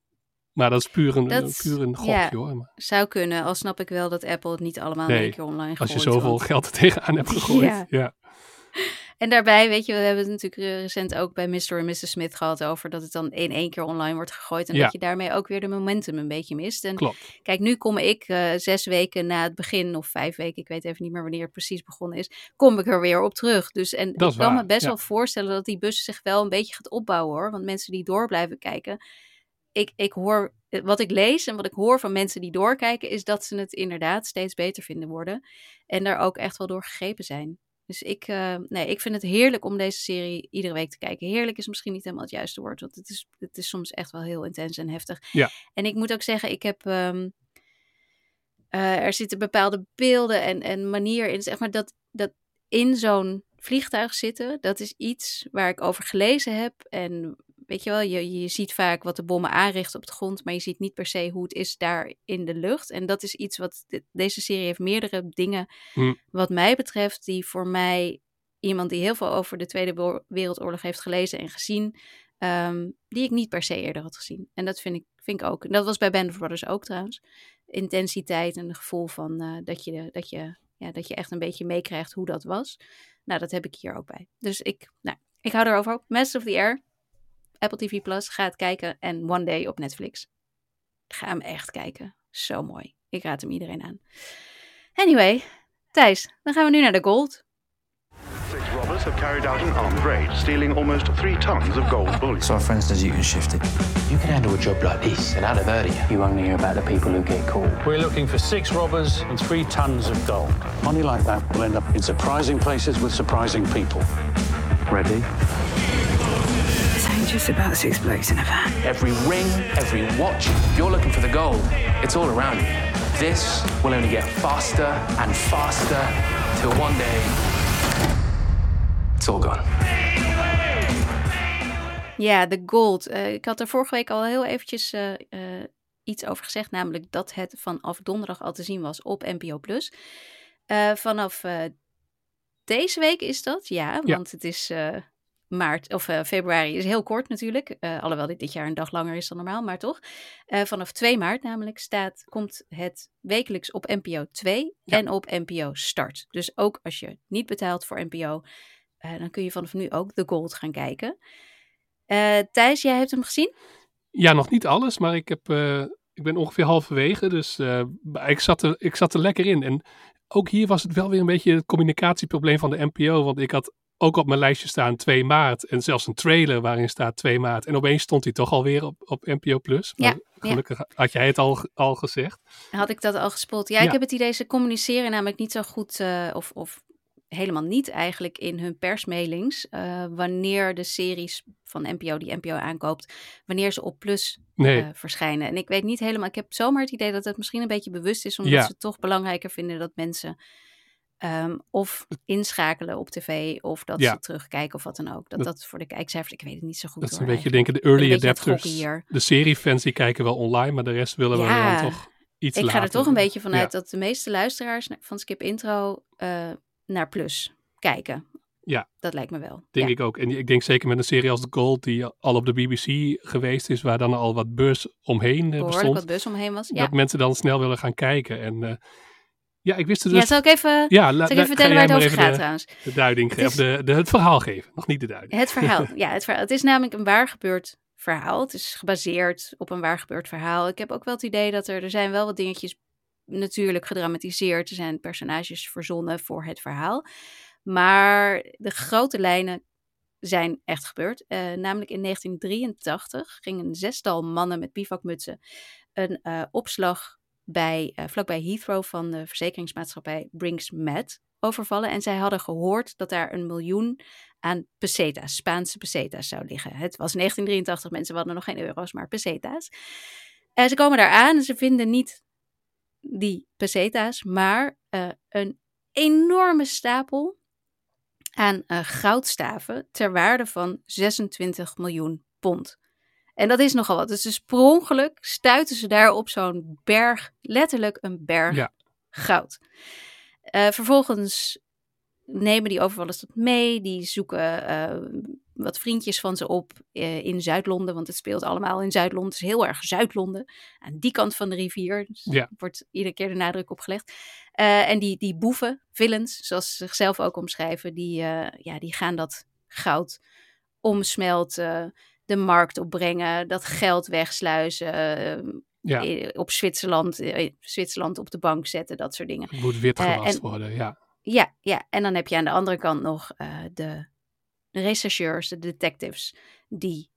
Maar dat is puur een, Dat- puur een gokje ja. hoor. Maar zou kunnen. Al snap ik wel dat Apple het niet allemaal Nee, één keer online gooit. als je zoveel want- geld er tegenaan hebt gegooid. Ja. Ja. En daarbij, weet je, we hebben het natuurlijk eh, recent ook bij Mr. en Mrs. Smith gehad over dat het dan in één keer online wordt gegooid. En Ja. dat je daarmee ook weer de momentum een beetje mist. En Klopt. kijk, nu kom ik eh, zes weken na het begin, of vijf weken, ik weet even niet meer wanneer het precies begonnen is, kom ik er weer op terug. Dus en Dat ik kan waar, me best ja. wel voorstellen dat die bus zich wel een beetje gaat opbouwen hoor. Want mensen die door blijven kijken, ik, ik hoor, eh, wat ik lees en wat ik hoor van mensen die doorkijken, is dat ze het inderdaad steeds beter vinden worden. En daar ook echt wel door gegrepen zijn. Dus ik, eh, nee, ik vind het heerlijk om deze serie iedere week te kijken. Heerlijk is misschien niet helemaal het juiste woord, want het is, het is soms echt wel heel intens en heftig. Ja. En ik moet ook zeggen, ik heb. ehm, eh, er zitten bepaalde beelden en, en manier in, zeg maar, dat, dat in zo'n vliegtuig zitten, dat is iets waar ik over gelezen heb. En weet je wel, je, je ziet vaak wat de bommen aanrichten op de grond, maar je ziet niet per se hoe het is daar in de lucht. En dat is iets wat, de- deze serie heeft meerdere dingen, Hm. wat mij betreft, die voor mij, iemand die heel veel over de Tweede Wereldoorlog heeft gelezen en gezien, ehm, die ik niet per se eerder had gezien. En dat vind ik, vind ik ook. En dat was bij Band of Brothers ook trouwens. Intensiteit en het gevoel van eh, dat, je, dat, je, ja, dat je echt een beetje meekrijgt hoe dat was. Nou, dat heb ik hier ook bij. Dus ik, nou, ik hou erover op. Master of the Air, Apple TV Plus, ga het kijken. En One Day op Netflix. Ga hem echt kijken. Zo mooi. Ik raad hem iedereen aan. Anyway, Thijs, dan gaan we nu naar de gold. Six robbers have carried out an armed raid, stealing almost three tons of gold bullion. So our friend says you can shift it. You can handle a job like this, and heard of you. You only hear about the people who get caught. We're looking for six robbers and three tons of gold. Money like that will end up in surprising places with surprising people. Ready? Just about six blokes in a van. Every ring, every watch, you're looking for the gold. It's all around you. This will only get faster and faster till one day it's all gone. Ja, de gold. Eh, ik had er vorige week al heel eventjes eh, eh, iets over gezegd, namelijk dat het vanaf donderdag al te zien was op NPO Plus. Eh, vanaf eh, deze week is dat, ja, Ja. want het is eh, maart of eh, februari is heel kort natuurlijk, Eh, alhoewel dit dit jaar een dag langer is dan normaal, maar toch. Eh, vanaf 2 maart namelijk staat, komt het wekelijks op NPO 2 Ja. en op NPO Start. Dus ook als je niet betaalt voor NPO, dan kun je vanaf nu ook de gold gaan kijken. Thijs, jij hebt hem gezien? Ja, nog niet alles, maar ik, heb, ik ben ongeveer halverwege. Dus ik, zat er, ik zat er lekker in. En ook hier was het wel weer een beetje het communicatieprobleem van de NPO. Want ik had ook op mijn lijstje staan 2 maart. En zelfs een trailer waarin staat 2 maart. En opeens stond hij toch alweer op, op NPO Plus. Ja, ja. gelukkig had jij het al, al gezegd. Had ik dat al gespoeld? Ja, Ja. ik heb het idee, ze communiceren namelijk niet zo goed, eh, of, of helemaal niet eigenlijk in hun persmailings, eh, wanneer de series van NPO, die NPO aankoopt, wanneer ze op Plus Nee, eh, verschijnen. En ik weet niet helemaal, ik heb zomaar het idee dat het misschien een beetje bewust is, omdat Ja. ze toch belangrijker vinden dat mensen ehm, of inschakelen op tv, of dat Ja. ze terugkijken of wat dan ook. Dat Dat- dat voor de kijkcijfers, ik weet het niet zo goed dat is hoor, een beetje denken de early adapters. hier. De seriefans die kijken wel online, maar de rest willen we Ja. dan toch iets Ik ga later. er toch een beetje vanuit Ja. dat de meeste luisteraars van Skip Intro eh, naar Plus kijken. Ja. Dat lijkt me wel. Denk ik ook. En ik denk zeker met een serie als The Gold, die al op de BBC geweest is, waar dan al wat beurs omheen eh, Behoorlijk bestond. wat bus omheen was. Ja, Dat mensen dan snel willen gaan kijken. En eh, ja, ik wist het ja dus. zal ik even, ja, zal ik even vertellen waar het over gaat trouwens? de, duiding Het geven, is- of de, de, het verhaal geven. Nog niet de duiding. Het verhaal. ja, het verhaal. Het is namelijk een waar gebeurd verhaal. Het is gebaseerd op een waar gebeurd verhaal. Ik heb ook wel het idee dat er, er zijn wel wat dingetjes natuurlijk gedramatiseerd. Er zijn personages verzonnen voor het verhaal. Maar de grote lijnen zijn echt gebeurd. Eh, namelijk in 1983 ging een zestal mannen met bivakmutsen een eh, opslag bij, eh, vlakbij Heathrow van de verzekeringsmaatschappij Brinks Med overvallen. En zij hadden gehoord dat daar een miljoen aan pesetas, Spaanse pesetas zou liggen. Het was 1983, mensen hadden nog geen euro's, maar pesetas. En ze komen daar aan en ze vinden niet die pesetas, maar eh, een enorme stapel aan eh, goudstaven ter waarde van 26 miljoen pond. En dat is nogal wat. Dus, dus per ongeluk stuiten ze daar op zo'n berg, letterlijk een berg Ja. goud. Eh, vervolgens nemen die overvallers dat mee. Die zoeken eh, wat vriendjes van ze op eh, in Zuid-Londen. Want het speelt allemaal in Zuid-Londen. Het is heel erg Zuid-Londen. Aan die kant van de rivier. Dus Ja. wordt iedere keer de nadruk op gelegd. Eh, en die, die boeven, villains, zoals ze zichzelf ook omschrijven, die, ja, die gaan dat goud omsmelten, de markt opbrengen, dat geld wegsluizen, Ja, eh, op Zwitserland, eh, Zwitserland op de bank zetten, dat soort dingen. het moet wit Eh, gewast en- worden. Ja, Ja, ja, en dan heb je aan de andere kant nog de, de rechercheurs, de detectives, die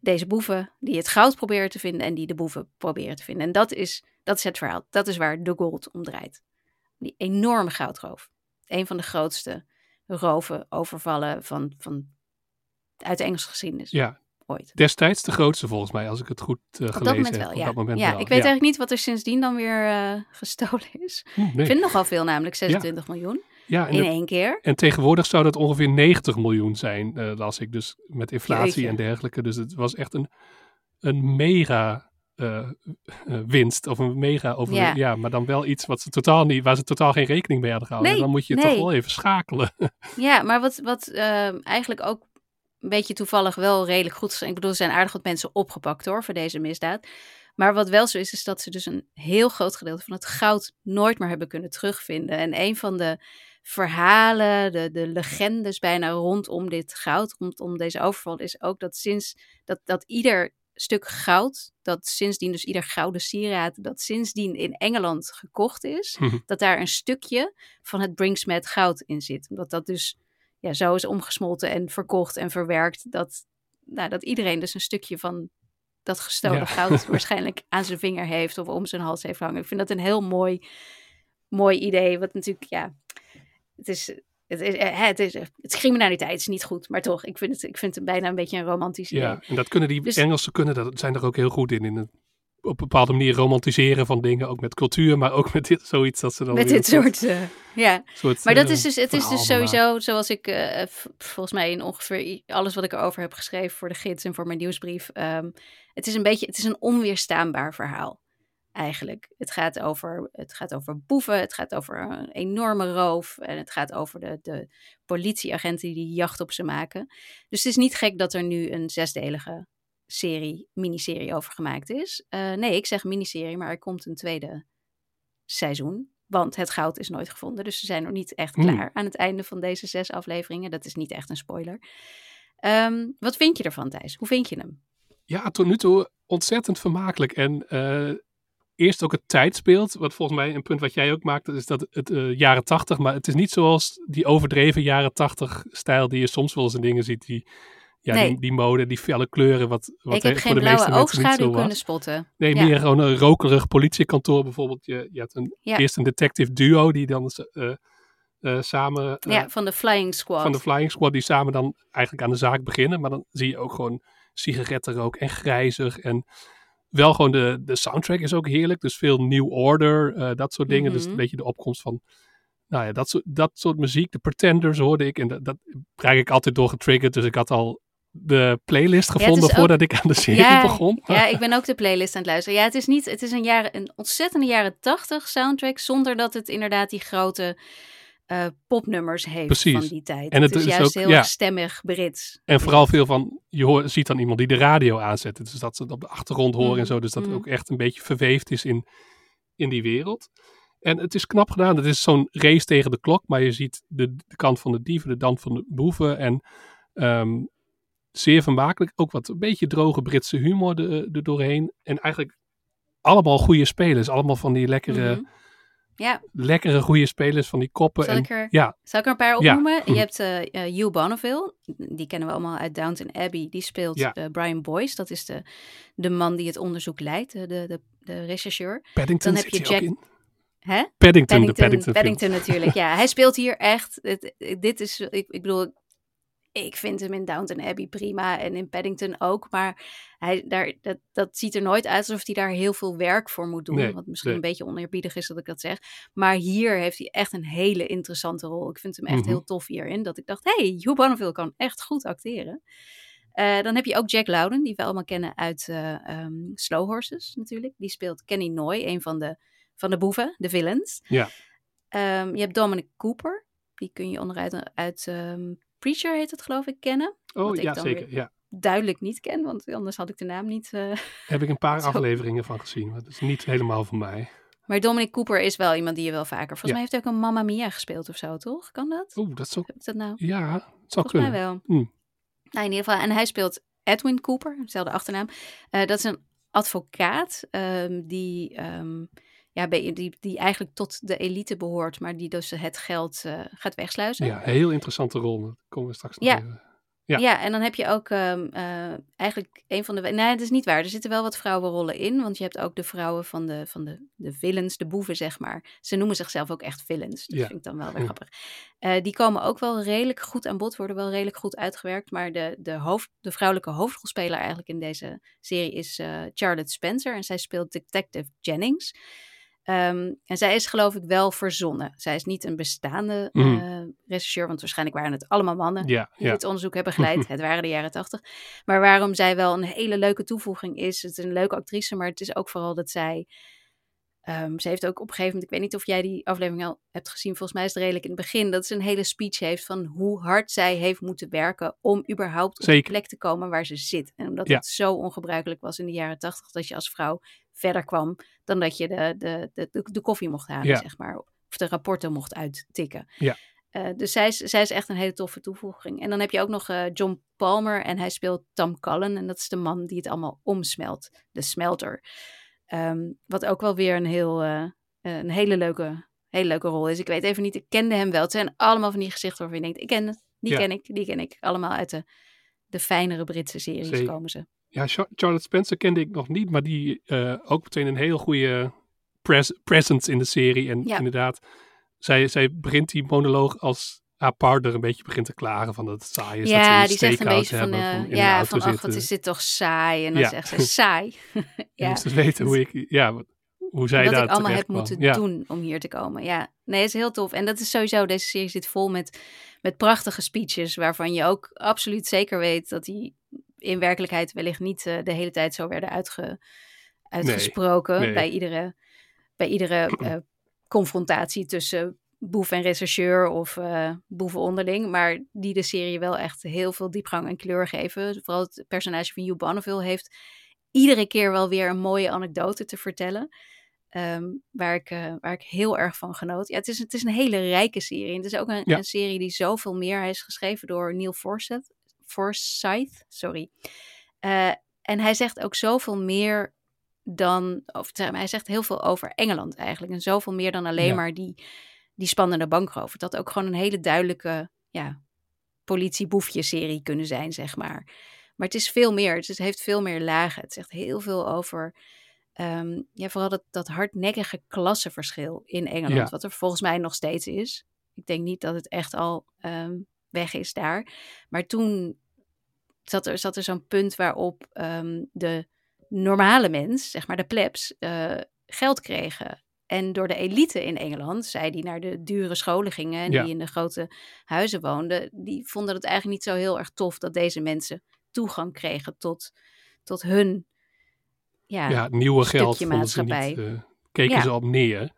deze boeven, die het goud proberen te vinden en die de boeven proberen te vinden. En dat is, dat is het verhaal. Dat is waar de gold om draait. Die enorme goudroof. Een van de grootste roven, overvallen van, van uit de Engelse geschiedenis ja. Ooit. Destijds de grootste volgens mij, als ik het goed eh, Op gelezen dat moment heb. wel, Op ja. dat moment ja wel. ik weet eigenlijk niet wat er sindsdien dan weer eh, gestolen is. Nee. Ik vind nogal veel, namelijk 26 miljoen ja, en, in één keer. en tegenwoordig zou dat ongeveer 90 miljoen zijn, eh, las ik. Dus met inflatie Jeetje. en dergelijke. Dus het was echt een, een mega eh, eh, winst. Of een mega over. Ja. Ja. maar dan wel iets wat ze totaal niet, waar ze totaal geen rekening mee hadden gehouden. Nee, dan moet je nee. toch wel even schakelen. Ja, maar wat, wat ehm, eigenlijk ook een beetje toevallig wel redelijk goed. Ik bedoel, er zijn aardig wat mensen opgepakt hoor, voor deze misdaad. Maar wat wel zo is, is dat ze dus een heel groot gedeelte van het goud nooit meer hebben kunnen terugvinden. En een van de verhalen, de, de legendes bijna rondom dit goud, rondom deze overval, is ook dat sinds dat, dat ieder stuk goud, dat sindsdien dus ieder gouden sieraad, dat sindsdien in Engeland gekocht is, Mhm. dat daar een stukje van het Brinksmet goud in zit. Omdat dat dus ja, zo is omgesmolten en verkocht en verwerkt, dat, nou, dat iedereen dus een stukje van dat gestolen Ja. goud waarschijnlijk aan zijn vinger heeft of om zijn hals heeft hangen. Ik vind dat een heel mooi, mooi idee, wat natuurlijk, ja, het is... Het is, eh, het, is, het is criminaliteit, het is niet goed, maar toch, ik vind het, ik vind het bijna een beetje een romantisch idee. Ja, en dat kunnen die Dus- Engelsen kunnen, dat zijn er ook heel goed in. in het op een bepaalde manier romantiseren van dingen, ook met cultuur, maar ook met dit zoiets dat ze dan Met dit soort, eh, ja. soort, Maar dat eh, is dus, het is dus sowieso, zoals ik eh, volgens mij in ongeveer alles wat ik erover heb geschreven voor de gids en voor mijn nieuwsbrief. ehm, het is een beetje, het is een onweerstaanbaar verhaal. Eigenlijk. Het gaat over, het gaat over boeven, het gaat over een enorme roof en het gaat over de, de politieagenten die jacht op ze maken. Dus het is niet gek dat er nu een zesdelige serie, miniserie over gemaakt is. Eh, nee, ik zeg miniserie, maar er komt een tweede seizoen. Want het goud is nooit gevonden. Dus ze zijn nog niet echt klaar aan het einde van deze zes afleveringen. Dat is niet echt een spoiler. Ehm, wat vind je ervan, Thijs? Hoe vind je hem? Ja, tot nu toe ontzettend vermakelijk. En eh, eerst ook het tijd speelt. Wat volgens mij een punt wat jij ook maakte, is dat het eh, jaren tachtig. Maar het is niet zoals die overdreven jaren tachtig stijl die je soms wel eens in dingen ziet. Die, ja, Nee. die, die mode, die felle kleuren. Wat, wat ik heb voor geen de blauwe meeste mensen niet oogschaduw zo was. kunnen spotten. Nee, Ja. meer gewoon een rokerig politiekantoor bijvoorbeeld. Je, je had een, Ja. eerst een detective duo die dan eh, samen eh, Ja, van de Flying Squad. van de Flying Squad die samen dan eigenlijk aan de zaak beginnen. Maar dan zie je ook gewoon sigarettenrook en grijzig. En wel gewoon de, de soundtrack is ook heerlijk. Dus veel New Order, dat soort dingen. Dus Mhm. een beetje de opkomst van, nou ja, dat soort, dat soort muziek. De Pretenders hoorde ik. En dat, dat krijg ik altijd door getriggerd. Dus ik had al de playlist gevonden ook- voordat ik aan de serie ja, begon. Ja, ik ben ook de playlist aan het luisteren. Ja, het is niet, het is een, jaren, een ontzettende jaren tachtig soundtrack, zonder dat het inderdaad die grote eh, popnummers heeft Precies. van die tijd. En het het is is juist ook- heel ja. stemmig Brits. En vooral veel van, je hoort, ziet dan iemand die de radio aanzet. Dus dat ze het op de achtergrond horen en Mhm, zo. Dus dat het mhm. ook echt een beetje verweefd is in, in die wereld. En het is knap gedaan. Het is zo'n race tegen de klok. Maar je ziet de, de kant van de dieven, de kant van de boeven. En ehm, zeer vermakelijk. Ook wat een beetje droge Britse humor er, er doorheen. En eigenlijk allemaal goede spelers. Allemaal van die lekkere, Mhm. Ja, lekkere goede spelers van die koppen. Zal en, ik er- Ja, zal ik er een paar opnoemen? Je hebt eh eh, Hugh Bonneville, die kennen we allemaal uit Downton Abbey. Die speelt Ja. eh, Brian Boyce, dat is de, de man die het onderzoek leidt, de, de, de, rechercheur. Paddington Dan heb zit je Jack- in. Hè? Paddington, de Paddington, Paddington, natuurlijk, ja. Hij speelt hier echt, het, dit is, ik, ik bedoel, ik vind hem in Downton Abbey prima en in Paddington ook, maar hij, daar, dat, dat ziet er nooit uit alsof hij daar heel veel werk voor moet doen, Nee, wat misschien nee. een beetje oneerbiedig is dat ik dat zeg. Maar hier heeft hij echt een hele interessante rol. Ik vind hem echt Mhm. heel tof hierin, dat ik dacht, hey, Hugh Bonneville kan echt goed acteren. Eh, dan heb je ook Jack Lowden, die we allemaal kennen uit eh, ehm, Slow Horses natuurlijk. Die speelt Kenny Noy, een van de, van de boeven, de villains. Ja. Ehm, je hebt Dominic Cooper. Die kun je onderuit uit ehm, Preacher heet het geloof ik kennen. Oh ik ja, zeker. Ja. Duidelijk niet ken, want anders had ik de naam niet. eh. Heb ik een paar afleveringen van gezien. Maar dat is niet helemaal voor mij. Maar Dominic Cooper is wel iemand die je wel vaker... Volgens Ja. mij heeft hij ook een Mamma Mia gespeeld of zo, toch? Kan dat? Oeh, dat zou... Heb ik dat nou? Ja, het zou Volgens kunnen. mij wel. Hmm. Nou, in ieder geval. En hij speelt Edwin Cooper, dezelfde achternaam. Eh, dat is een advocaat ehm, die, ehm, ja, die, die eigenlijk tot de elite behoort, maar die dus het geld eh, gaat wegsluizen. Ja, heel interessante rol. Daar komen we straks nog Ja. even. Ja. Ja. en dan heb je ook ehm, eh, eigenlijk een van de... Nee, dat is niet waar. Er zitten wel wat vrouwenrollen in. Want je hebt ook de vrouwen van de, van de, de villains, de boeven, zeg maar. Ze noemen zichzelf ook echt villains. Dat Ja. vind ik dan wel weer grappig. Eh, die komen ook wel redelijk goed aan bod, worden wel redelijk goed uitgewerkt. Maar de, de, hoofd, de vrouwelijke hoofdrolspeler eigenlijk in deze serie is Charlotte Spencer. En zij speelt Detective Jennings. Ehm, en zij is geloof ik wel verzonnen. Zij is niet een bestaande eh, regisseur, want waarschijnlijk waren het allemaal mannen Ja, die ja. dit onderzoek hebben geleid. het waren de jaren tachtig. Maar waarom zij wel een hele leuke toevoeging is. Het is een leuke actrice, maar het is ook vooral dat zij... ehm, ze heeft ook op een gegeven moment, ik weet niet of jij die aflevering al hebt gezien, volgens mij is het redelijk in het begin, dat ze een hele speech heeft van hoe hard zij heeft moeten werken om überhaupt op Zeker. de plek te komen waar ze zit. En omdat Ja. het zo ongebruikelijk was in de jaren tachtig, dat je als vrouw verder kwam dan dat je de, de, de, de, koffie mocht halen, Ja. zeg maar. Of de rapporten mocht uittikken. Ja. Eh, dus zij is, zij is echt een hele toffe toevoeging. En dan heb je ook nog eh, John Palmer en hij speelt Tom Cullen. En dat is de man die het allemaal omsmelt. De smelter. Ehm, wat ook wel weer een, heel, eh, een hele, leuke, hele leuke rol is. Ik weet even niet, ik kende hem wel. Het zijn allemaal van die gezichten waarvan je denkt, ik ken het. Die Ja. ken ik, die ken ik. Allemaal uit de, de fijnere Britse series komen ze. Ja, Char- Charlotte Spencer kende ik nog niet, maar die eh, ook meteen een heel goede pres presence in de serie. En Ja. inderdaad, zij, zij begint die monoloog als haar partner een beetje begint te klagen van dat het saai is. dat ja, die zegt een beetje van, hebben, eh, van ja, van ach, wat is dit toch saai. En dan Ja. zegt ze, saai. Ja. moest dus weten hoe ik, ja, hoe zij daar ik allemaal heb kwam. moeten ja. doen om hier te komen. Ja, nee, het is heel tof. En dat is sowieso, deze serie zit vol met, met prachtige speeches, waarvan je ook absoluut zeker weet dat die in werkelijkheid wellicht niet eh, de hele tijd zo werden uitge, uitgesproken nee. bij iedere, bij iedere eh, confrontatie tussen boef en rechercheur of eh boeven onderling, maar die de serie wel echt heel veel diepgang en kleur geven. Vooral het personage van Hugh Bonneville heeft iedere keer wel weer een mooie anekdote te vertellen. ehm, waar, ik, waar ik heel erg van genoot. Ja, het, is, het is een hele rijke serie. En het is ook een, Ja. een serie die zoveel meer... Hij is geschreven door Neil Forsyth. Forsyth sorry. Eh, en hij zegt ook zoveel meer dan... Of, zeg maar, hij zegt heel veel over Engeland eigenlijk. En zoveel meer dan alleen Ja. maar die, die spannende bankrover. Had ook gewoon een hele duidelijke... Ja, politieboefje-serie kunnen zijn, zeg maar. Maar het is veel meer. Het heeft veel meer lagen. Het zegt heel veel over... ehm, ja, vooral dat, dat hardnekkige klassenverschil in Engeland. Ja. Wat er volgens mij nog steeds is. Ik denk niet dat het echt al ehm, weg is daar. Maar toen zat er, zat er zo'n punt waarop ehm, de normale mens, zeg maar de plebs, eh, geld kregen. En door de elite in Engeland, zij die naar de dure scholen gingen en Ja. die in de grote huizen woonden, die vonden het eigenlijk niet zo heel erg tof dat deze mensen toegang kregen tot, tot hun ja, ja, nieuwe geld vonden ze niet, maatschappij. eh, keken Ja. ze op neer.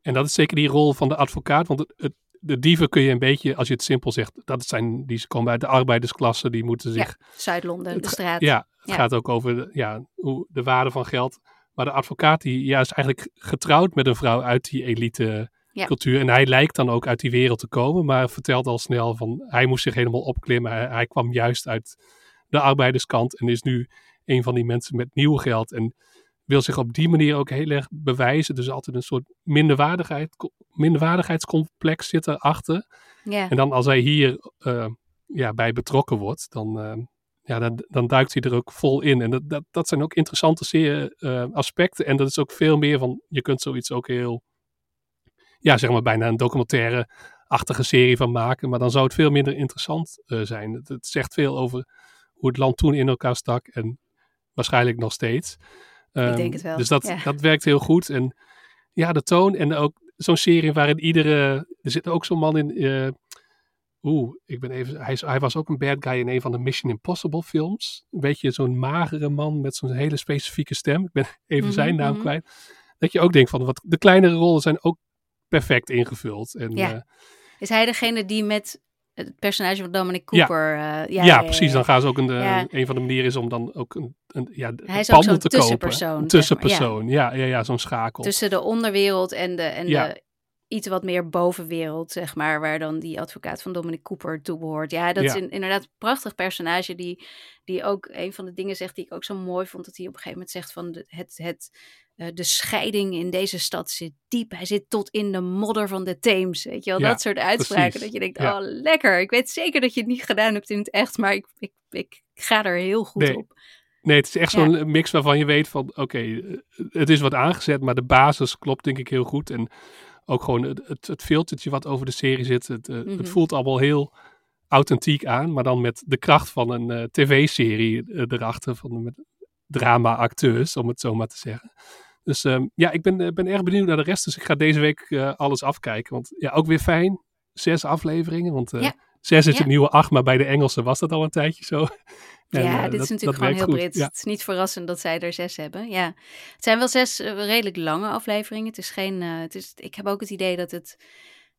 En dat is zeker die rol van de advocaat, want het, het, de dieven kun je een beetje, als je het simpel zegt, dat zijn, die komen uit de arbeidersklasse, die moeten zich... Zuid-Londen, de straat. Ja, het Ja. gaat ook over de, ja, hoe, de waarde van geld. Maar de advocaat die, ja, is eigenlijk getrouwd met een vrouw uit die elite Ja. cultuur. En hij lijkt dan ook uit die wereld te komen, maar vertelt al snel van hij moest zich helemaal opklimmen. Hij, hij kwam juist uit de arbeiderskant en is nu een van die mensen met nieuw geld. En wil zich op die manier ook heel erg bewijzen. Dus altijd een soort minderwaardigheid, minderwaardigheidscomplex zit erachter. En dan als hij hier eh, ja, bij betrokken wordt, dan, eh, ja, dan, dan duikt hij er ook vol in. En dat, dat, dat zijn ook interessante zeer, eh, aspecten. En dat is ook veel meer van, je kunt zoiets ook heel, ja, zeg maar bijna een documentaire-achtige serie van maken. Maar dan zou het veel minder interessant zijn. Het, het zegt veel over hoe het land toen in elkaar stak en waarschijnlijk nog steeds. Ehm, denk het wel, Dus dat, ja. dat werkt heel goed. En ja, de toon en ook zo'n serie waarin iedere... Er zit ook zo'n man in... eh, Oeh, ik ben even. Hij, hij was ook een bad guy in een van de Mission Impossible films. Een beetje zo'n magere man met zo'n hele specifieke stem. Ik ben even Mhm, zijn naam mhm. kwijt. Dat je ook denkt van wat de kleinere rollen zijn ook perfect ingevuld. En, Ja. eh, Is hij degene die met het personage van Dominic Ja. Cooper... eh, ja, ja, precies. Dan gaan ze ook een, eh, Ja. een van de manieren is om dan ook een, een ja, Hij is ook panden zo'n te kopen. tussenpersoon, zeg tussenpersoon. Ja, ja, ja, zo'n schakel. Tussen de onderwereld en de, en Ja. de iets wat meer bovenwereld, zeg maar, waar dan die advocaat van Dominic Cooper toe behoort. Ja, dat is Ja. in- inderdaad een prachtig personage die, die ook een van de dingen zegt die ik ook zo mooi vond, dat hij op een gegeven moment zegt van de, het, het, eh, de scheiding in deze stad zit diep. Hij zit tot in de modder van de Theems, weet je wel. Ja, dat soort uitspraken, precies. dat je denkt, Ja. oh lekker. Ik weet zeker dat je het niet gedaan hebt in het echt, maar ik, ik, ik ga er heel goed Nee. op. Nee, het is echt Ja. zo'n mix waarvan je weet van, oké, eh, het is wat aangezet, maar de basis klopt denk ik heel goed. En ook gewoon het, het, het filtertje wat over de serie zit, het, eh, Mhm. het voelt allemaal heel authentiek aan, maar dan met de kracht van een tv-serie erachter, van met drama-acteurs, om het zo maar te zeggen. Dus ehm, ja, ik ben, eh, ben erg benieuwd naar de rest, dus ik ga deze week eh, alles afkijken. Want ja, ook weer fijn, zes afleveringen, want eh, Ja. zes is Ja. het nieuwe acht, maar bij de Engelsen was dat al een tijdje zo. En, ja, dit dat- is natuurlijk gewoon heel goed. Brits. Ja. Het is niet verrassend dat zij er zes hebben. Ja. Het zijn wel zes redelijk lange afleveringen. Het is geen. het is, ik heb ook het idee dat het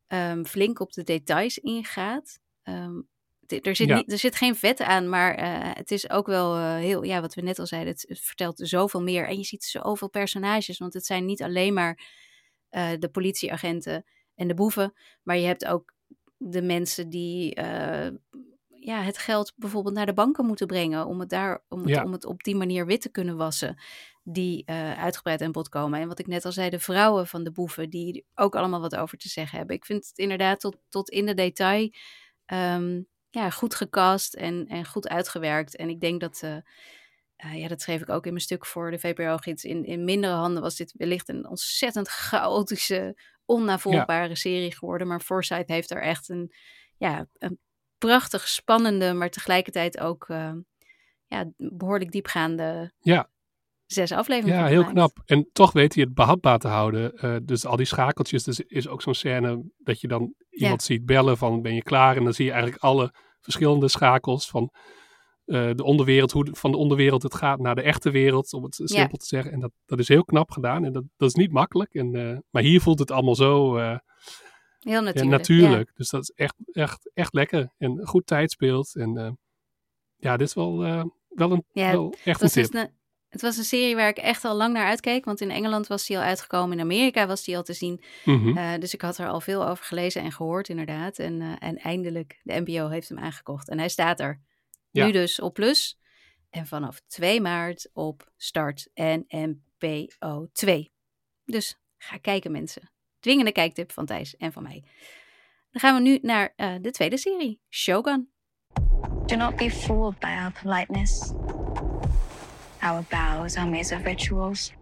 ehm, flink op de details ingaat. Ehm, er, zit Ja. niet, er zit geen vet aan, maar eh, het is ook wel eh, heel, ja, wat we net al zeiden, het, het vertelt zoveel meer. En je ziet zoveel personages, want het zijn niet alleen maar eh, de politieagenten en de boeven, maar je hebt ook de mensen die ja, het geld bijvoorbeeld naar de banken moeten brengen om het, daar, om het, Ja. om het op die manier wit te kunnen wassen, die uitgebreid aan bod komen. En wat ik net al zei, de vrouwen van de boeven, die ook allemaal wat over te zeggen hebben. Ik vind het inderdaad tot, tot in de detail ehm, ja, goed gecast en, en goed uitgewerkt. En ik denk dat, eh, eh, ja, dat schreef ik ook in mijn stuk voor de VPRO-gids, in, in mindere handen was dit wellicht een ontzettend chaotische, onnavolgbare serie geworden. Maar Forsyth heeft er echt een, ja, een prachtig spannende, maar tegelijkertijd ook eh, ja, behoorlijk diepgaande Ja. Zes afleveringen. Ja, heel gemaakt. knap. En toch weet hij het behapbaar te houden. Eh, dus al die schakeltjes. Dus is ook zo'n scène dat je dan iemand ziet bellen van ben je klaar? En dan zie je eigenlijk alle verschillende schakels van eh, de onderwereld, hoe de- van de onderwereld het gaat naar de echte wereld, om het simpel te zeggen. En dat, dat is heel knap gedaan. En dat, dat is niet makkelijk. En, eh, maar hier voelt het allemaal zo Heel ja, natuurlijk. natuurlijk. Dus dat is echt, echt, echt lekker. En goed tijd speelt. En ja, dit is wel, wel, een, wel echt een tip. Het was een serie waar ik echt al lang naar uitkeek. Want in Engeland was die al uitgekomen. In Amerika was die al te zien. Mhm. Eh, dus ik had er al veel over gelezen en gehoord, inderdaad. En, eh, en eindelijk, de NPO heeft hem aangekocht. En hij staat er. Ja. Nu dus op Plus. En vanaf 2 maart op Start en NPO 2. Dus ga kijken, mensen. Dwingende kijktip van Thijs en van mij. Dan gaan we nu naar eh, de tweede serie, Shogun. Do not be fooled by our politeness. Our bows are maze of rituals.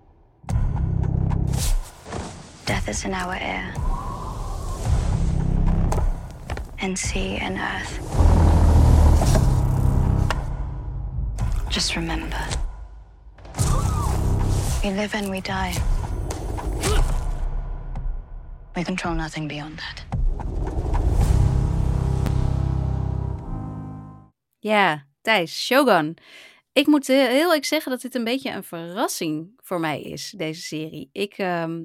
Death is in our air. And sea and earth. Just remember. We live and we die. We control nothing beyond that. Yeah, Thijs, Shogun. Ik moet eh, heel eerlijk zeggen dat dit een beetje een verrassing voor mij is, deze serie. Ik ehm,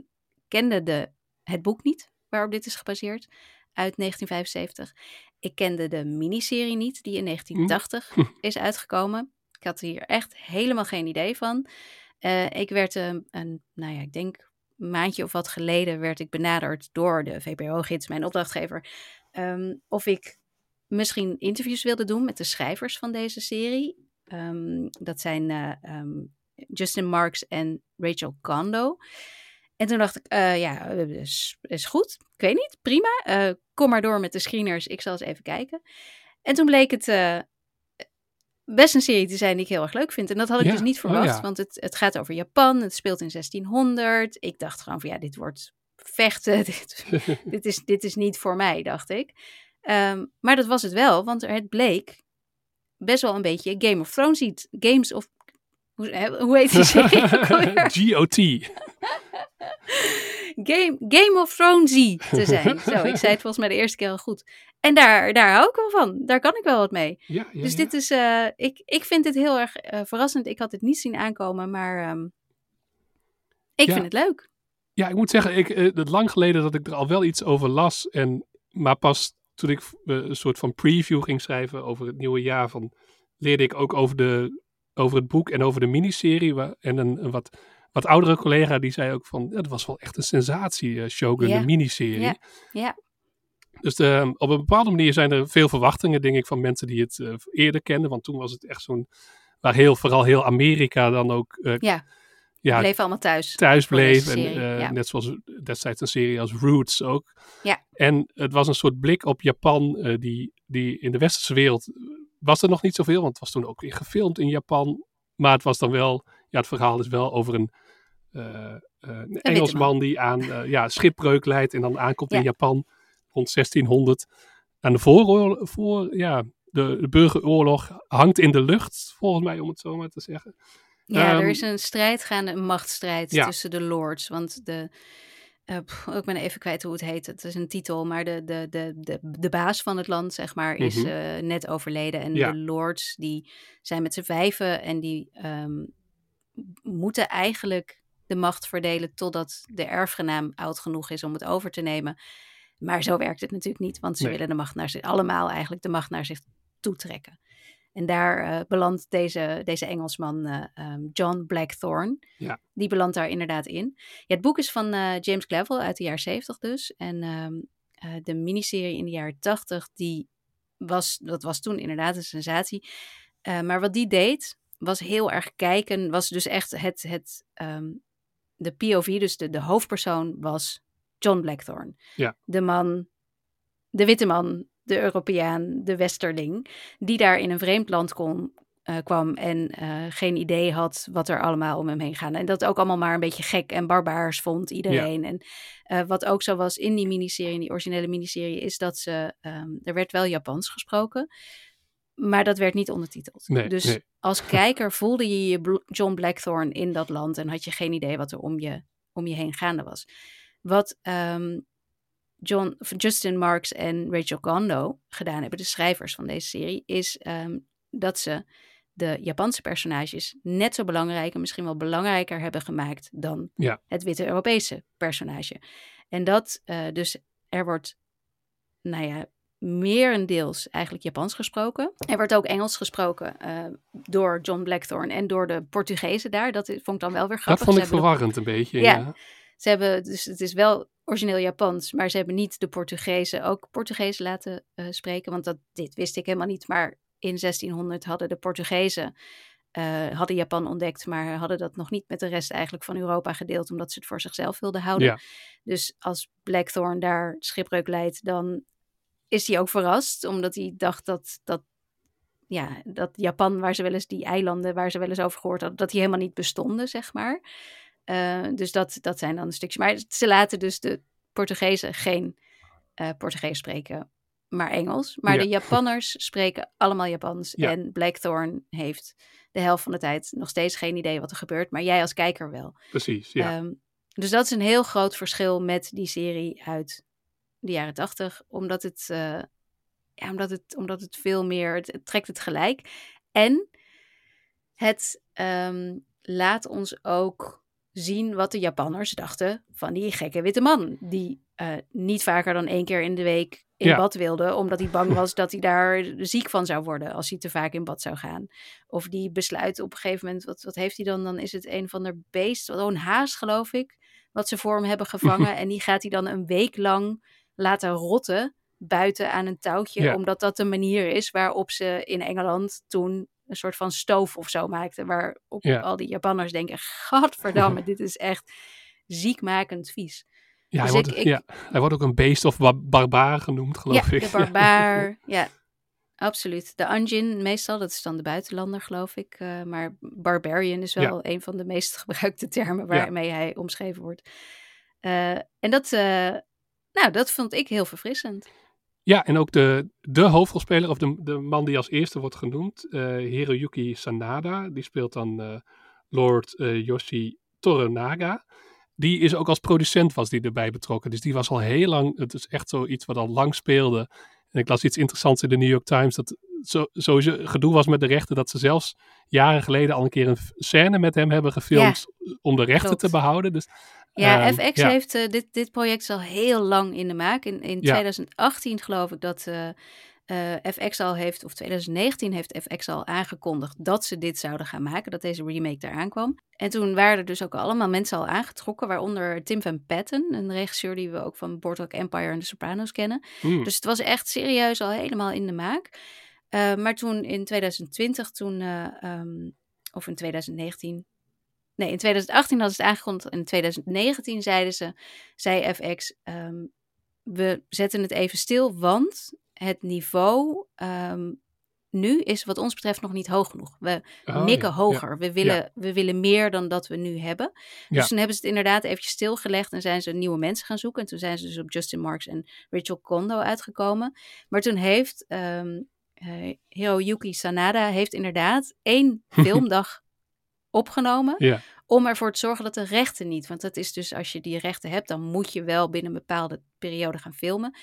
kende de, het boek niet waarop dit is gebaseerd. uit 1975. Ik kende de miniserie niet, die in 1980 is uitgekomen. Ik had hier echt helemaal geen idee van. Eh, ik werd een, een, nou ja, ik denk een maandje of wat geleden werd ik benaderd door de VPRO-gids, mijn opdrachtgever, ehm, of ik misschien interviews wilde doen met de schrijvers van deze serie. Ehm, dat zijn eh, ehm, Justin Marks en Rachel Kondo. En toen dacht ik, eh, ja, is, is goed. Ik weet niet, prima. Eh, kom maar door met de screeners. Ik zal eens even kijken. En toen bleek het best een serie te zijn die ik heel erg leuk vind. En dat had ik Ja, dus niet oh verwacht, ja. want het, het gaat over Japan. Het speelt in 1600. Ik dacht gewoon van, ja, dit wordt vechten. Dit, dit, is, dit is niet voor mij, dacht ik. Ehm, maar dat was het wel, want het bleek best wel een beetje Game of Thrones iets. Games of... Hoe, hoe heet die serie? GOT. Game, Game of Thronesy te zijn. Zo, ik zei het volgens mij de eerste keer al goed. En daar, daar hou ik wel van. Daar kan ik wel wat mee. Ja, ja, dus ja. dit is, eh, ik, ik vind dit heel erg eh, verrassend. Ik had het niet zien aankomen, maar ehm, ik vind het leuk. Ja, ik moet zeggen, ik, eh, het lang geleden dat ik er al wel iets over las. En, maar pas toen ik eh, een soort van preview ging schrijven over het nieuwe jaar, van, leerde ik ook over, de, over het boek en over de miniserie. Waar, en een, een wat, wat oudere collega die zei ook van, ja, dat was wel echt een sensatie, eh, Shogun, de miniserie. Ja, ja. Dus de, op een bepaalde manier zijn er veel verwachtingen, denk ik, van mensen die het eh, eerder kenden. Want toen was het echt zo'n, waar heel, vooral heel Amerika dan ook Ja, ja, bleven allemaal thuis. thuis bleef. En eh, ja. net zoals destijds een serie als Roots ook. Ja. En het was een soort blik op Japan, eh, die, die in de westerse wereld eh, was er nog niet zoveel, want het was toen ook weer gefilmd in Japan. Maar het was dan wel, ja, het verhaal is wel over een, Engelsman man. die aan ja, schipbreuk leidt en dan aankomt in Ja. Japan rond 1600. En de vooroorlog, voor, ja, de, de burgeroorlog hangt in de lucht, volgens mij, om het zo maar te zeggen. Ja, er Ehm, is een strijd gaande, een machtsstrijd Ja. tussen de lords. Want de, eh, pff, ik ben even kwijt hoe het heet. Het is een titel, maar de, de, de, de, de baas van het land, zeg maar, is Mhm. eh, net overleden. En Ja. de lords, die zijn met z'n vijven en die ehm, moeten eigenlijk de macht verdelen totdat de erfgenaam oud genoeg is om het over te nemen. Maar zo werkt het natuurlijk niet, want ze Nee. willen de macht naar zich, allemaal eigenlijk de macht naar zich toetrekken. En daar eh, belandt deze, deze Engelsman eh, ehm, John Blackthorne. Ja. Die belandt daar inderdaad in. Ja, het boek is van eh, James Clavell uit de jaren 70 dus. En ehm, eh, de miniserie in de jaren 80, die was, dat was toen inderdaad een sensatie. Maar wat die deed, was heel erg kijken, was dus echt het, het ehm, de POV, dus de, de hoofdpersoon was John Blackthorne. Ja. De man, de witte man, de Europeaan, de Westerling, die daar in een vreemd land kon, eh, kwam en eh, geen idee had wat er allemaal om hem heen gaat. En dat ook allemaal maar een beetje gek en barbaars vond iedereen. En eh, wat ook zo was in die miniserie, in die originele miniserie, is dat ze, ehm, er werd wel Japans gesproken, maar dat werd niet ondertiteld. Nee, dus nee. als kijker voelde je je John Blackthorne in dat land en had je geen idee wat er om je, om je heen gaande was. Wat ehm, John, Justin Marks en Rachel Kondo gedaan hebben, de schrijvers van deze serie, is ehm, dat ze de Japanse personages net zo belangrijk en misschien wel belangrijker hebben gemaakt dan Ja. het witte Europese personage. En dat eh, dus er wordt, nou ja, merendeels eigenlijk Japans gesproken. Er wordt ook Engels gesproken eh, door John Blackthorne en door de Portugezen daar. Dat vond ik dan wel weer Dat grappig. vond Ze ik verwarrend een beetje. Ja. Ja. ze hebben, dus het is wel origineel Japans, maar ze hebben niet de Portugezen ook Portugees laten eh, spreken. Want dat, dit wist ik helemaal niet. Maar in 1600 hadden de Portugezen eh, hadden Japan ontdekt, maar hadden dat nog niet met de rest eigenlijk van Europa gedeeld, omdat ze het voor zichzelf wilden houden. Ja. Dus als Blackthorne daar schipbreuk leidt, dan is hij ook verrast, omdat hij dacht dat, dat, ja, dat Japan, waar ze wel eens die eilanden, waar ze wel eens over gehoord hadden, dat die helemaal niet bestonden, zeg maar. Eh, dus dat, dat zijn dan stukjes. Maar ze laten dus de Portugezen geen eh Portugees spreken, maar Engels. Maar Ja. de Japanners spreken allemaal Japans. Ja. En Blackthorne heeft de helft van de tijd nog steeds geen idee wat er gebeurt. Maar jij als kijker wel. Precies, ja. Ehm, dus dat is een heel groot verschil met die serie uit de jaren tachtig. Omdat het, eh, ja, omdat het, omdat het veel meer, het, het trekt het gelijk. En het ehm, laat ons ook zien wat de Japanners dachten van die gekke witte man. Die eh, niet vaker dan één keer in de week in Ja. bad wilde, omdat hij bang was dat hij daar ziek van zou worden als hij te vaak in bad zou gaan. Of die besluit op een gegeven moment, wat, wat heeft hij dan? Dan is het een van de beest, oh, een haas geloof ik, wat ze voor hem hebben gevangen. en die gaat hij dan een week lang laten rotten buiten aan een touwtje, Ja. omdat dat de manier is waarop ze in Engeland toen een soort van stoof of zo maakten, waarop Ja. al die Japanners denken, gadverdamme, dit is echt ziekmakend vies. Ja, hij, Dus wordt, ik- ik- ja, hij wordt ook een beest of ba- barbaar genoemd, geloof ja, ik. de barbaar. ja, absoluut. De Anjin meestal, dat is dan de buitenlander, geloof ik. eh, maar barbarian is wel een van de meest gebruikte termen waarmee hij omschreven wordt. Eh, en dat, eh, nou, dat vond ik heel verfrissend. Ja, en ook de, de hoofdrolspeler, of de, de man die als eerste wordt genoemd, eh, Hiroyuki Sanada, die speelt dan eh, Lord eh, Yoshi Toranaga. Die is ook als producent was die erbij betrokken. Dus die was al heel lang, het is echt zoiets wat al lang speelde. En ik las iets interessants in de New York Times, dat zo, sowieso gedoe was met de rechten, dat ze zelfs jaren geleden al een keer een scène met hem hebben gefilmd om de rechten klopt. te behouden. Dus, Ja, ehm, FX ja. heeft eh, dit, dit project al heel lang in de maak. In, in Ja. 2018 geloof ik dat eh, eh, FX al heeft, of 2019 heeft FX al aangekondigd dat ze dit zouden gaan maken, dat deze remake eraan kwam. En toen waren er dus ook allemaal mensen al aangetrokken, waaronder Tim Van Patten, een regisseur die we ook van Boardwalk Empire en The Sopranos kennen. Dus het was echt serieus al helemaal in de maak. Maar toen in 2020, toen, ehm, of in 2019, nee, in 2018 hadden ze het aangekondigd. En in 2019 zeiden ze, zei FX, ehm, we zetten het even stil, want het niveau ehm, nu is wat ons betreft nog niet hoog genoeg. We Oh, mikken ja, hoger. We, willen, Ja. we willen meer dan dat we nu hebben. Dus toen hebben ze het inderdaad eventjes stilgelegd en zijn ze nieuwe mensen gaan zoeken. En toen zijn ze dus op Justin Marks en Rachel Kondo uitgekomen. Maar toen heeft ehm eh, Hiroyuki Sanada heeft inderdaad één filmdag opgenomen Ja. om ervoor te zorgen dat de rechten niet, want dat is dus als je die rechten hebt, dan moet je wel binnen een bepaalde periode gaan filmen.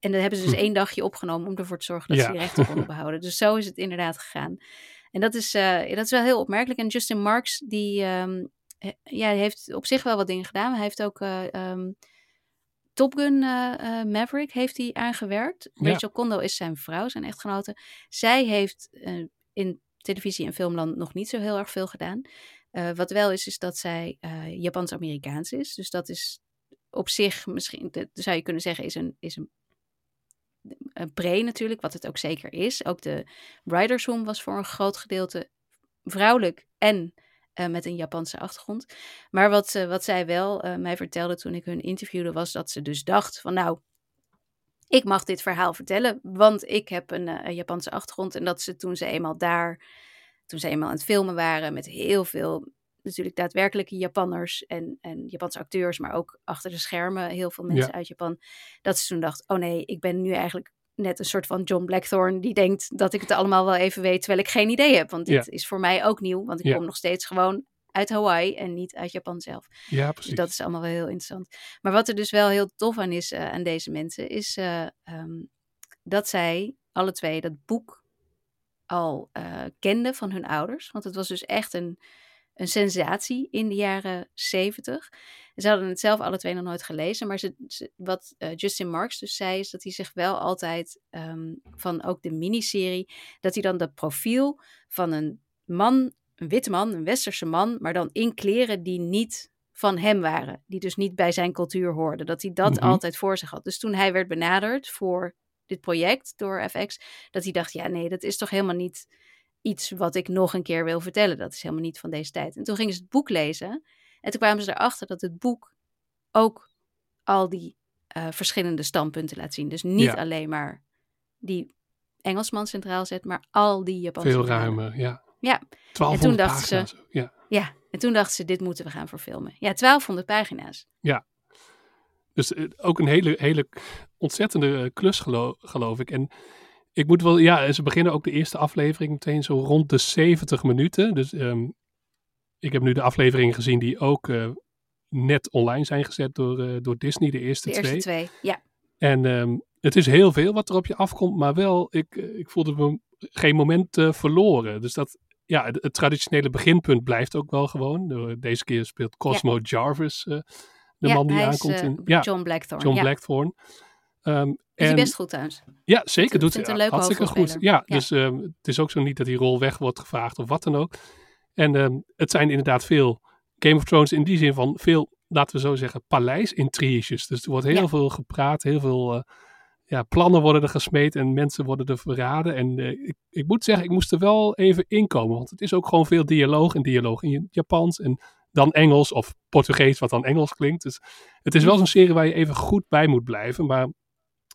En dan hebben ze dus Hm. één dagje opgenomen om ervoor te zorgen dat Ja. ze die rechten konden behouden. Dus zo is het inderdaad gegaan. En dat is, eh, dat is wel heel opmerkelijk. En Justin Marks, die, ehm, eh, ja, heeft op zich wel wat dingen gedaan. Hij heeft ook ehm, Top Gun eh, Maverick heeft hij aangewerkt. Ja. Rachel Kondo is zijn vrouw, zijn echtgenote. Zij heeft in televisie- en filmland nog niet zo heel erg veel gedaan. Eh, wat wel is, is dat zij eh, Japans-Amerikaans is. Dus dat is op zich misschien, zou je kunnen zeggen, is een, is een, een pre natuurlijk, wat het ook zeker is. Ook de Writers Room was voor een groot gedeelte vrouwelijk en eh, met een Japanse achtergrond. Maar wat, wat zij wel mij vertelde toen ik hun interviewde, was dat ze dus dacht van nou, ik mag dit verhaal vertellen, want ik heb een, eh, Japanse achtergrond. En dat ze toen ze eenmaal daar, toen ze eenmaal aan het filmen waren met heel veel natuurlijk daadwerkelijke Japanners en, en Japanse acteurs, maar ook achter de schermen heel veel mensen Ja. uit Japan, dat ze toen dacht, oh nee, ik ben nu eigenlijk net een soort van John Blackthorne die denkt dat ik het allemaal wel even weet, terwijl ik geen idee heb. Want dit Ja. is voor mij ook nieuw, want ik Ja. kom nog steeds gewoon uit Hawaii en niet uit Japan zelf. ja, Dus precies. dat is allemaal wel heel interessant. Maar wat er dus wel heel tof aan is eh, aan deze mensen, is eh, ehm, dat zij alle twee dat boek al eh, kenden van hun ouders. Want het was dus echt een, een sensatie in de jaren zeventig. Ze hadden het zelf alle twee nog nooit gelezen. Maar ze, ze- wat Justin Marks dus zei, is dat hij zich wel altijd ehm, van ook de miniserie, dat hij dan dat profiel van een man, een witte man, een westerse man, maar dan in kleren die niet van hem waren. Die dus niet bij zijn cultuur hoorden. Dat hij dat Mhm. altijd voor zich had. Dus toen hij werd benaderd voor dit project door FX, dat hij dacht, ja nee, dat is toch helemaal niet iets wat ik nog een keer wil vertellen. Dat is helemaal niet van deze tijd. En toen gingen ze het boek lezen. En toen kwamen ze erachter dat het boek ook al die eh, verschillende standpunten laat zien. Dus niet Ja. alleen maar die Engelsman centraal zet, maar al die Japanse Veel ruimer, ja. Ja. 1200 En toen dachten ze- pagina's. ook, Ja. Ja, en toen dachten ze, dit moeten we gaan verfilmen. Ja, 1200 pagina's. Dus eh, ook een hele, hele ontzettende eh, klus, gelo- geloof ik. En ik moet wel, ja, ze beginnen ook de eerste aflevering meteen zo rond de 70 minuten. Dus ehm, ik heb nu de afleveringen gezien die ook eh, net online zijn gezet door, door Disney, de eerste De twee. eerste twee. Ja, En ehm, het is heel veel wat er op je afkomt, maar wel, ik, ik voelde me geen moment verloren. Dus dat, ja, het, het traditionele beginpunt blijft ook wel gewoon. De- Deze keer speelt Cosmo Jarvis, eh, de ja man die hij aankomt. is eh, in, ja, John Blackthorne. John ja. Blackthorne. Hij En- best goed trouwens. Ja, zeker doet vind hij leuke hartstikke goed. Ja, dus ehm, het is ook zo niet dat die rol weg wordt gevraagd of wat dan ook. En ehm, het zijn inderdaad veel Game of Thrones in die zin van veel, laten we zo zeggen, paleisintriges. Dus er wordt heel veel gepraat, heel veel eh, ja, plannen worden er gesmeed en mensen worden er verraden. En eh, ik, ik moet zeggen, ik moest er wel even inkomen, want het is ook gewoon veel dialoog en dialoog in Japans en dan Engels of Portugees, wat dan Engels klinkt. Dus het is wel zo'n serie waar je even goed bij moet blijven, maar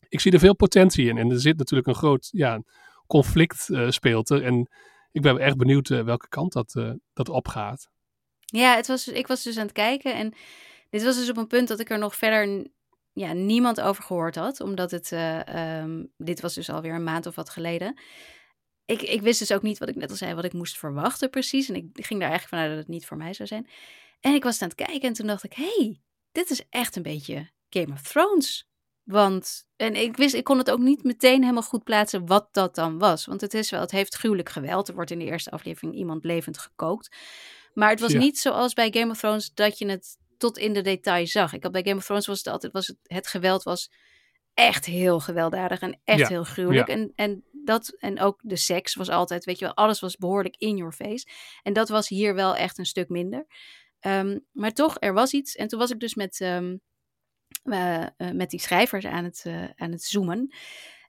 ik zie er veel potentie in. En er zit natuurlijk een groot ja, conflict eh, speelt er. En ik ben echt benieuwd eh, welke kant dat, dat opgaat. Ja, het was, ik was dus aan het kijken en dit was dus op een punt dat ik er nog verder ja, niemand over gehoord had. Omdat het, eh, ehm, dit was dus alweer een maand of wat geleden. Ik, ik wist dus ook niet wat ik net al zei, wat ik moest verwachten precies. En ik ging daar eigenlijk vanuit dat het niet voor mij zou zijn. En ik was aan het kijken en toen dacht ik, hey, dit is echt een beetje Game of Thrones. Want, en ik wist, ik kon het ook niet meteen helemaal goed plaatsen wat dat dan was. Want het is wel, het heeft gruwelijk geweld. Er wordt in de eerste aflevering iemand levend gekookt. Maar het was Ja. niet zoals bij Game of Thrones dat je het tot in de detail zag. Ik had bij Game of Thrones was het altijd, was het, het geweld was echt heel gewelddadig en echt Ja, heel gruwelijk. ja. En, en, dat, en ook de seks was altijd, weet je wel, alles was behoorlijk in your face. En dat was hier wel echt een stuk minder. Ehm, maar toch, er was iets. En toen was ik dus met, ehm, eh, eh, met die schrijvers aan het, eh, aan het zoomen.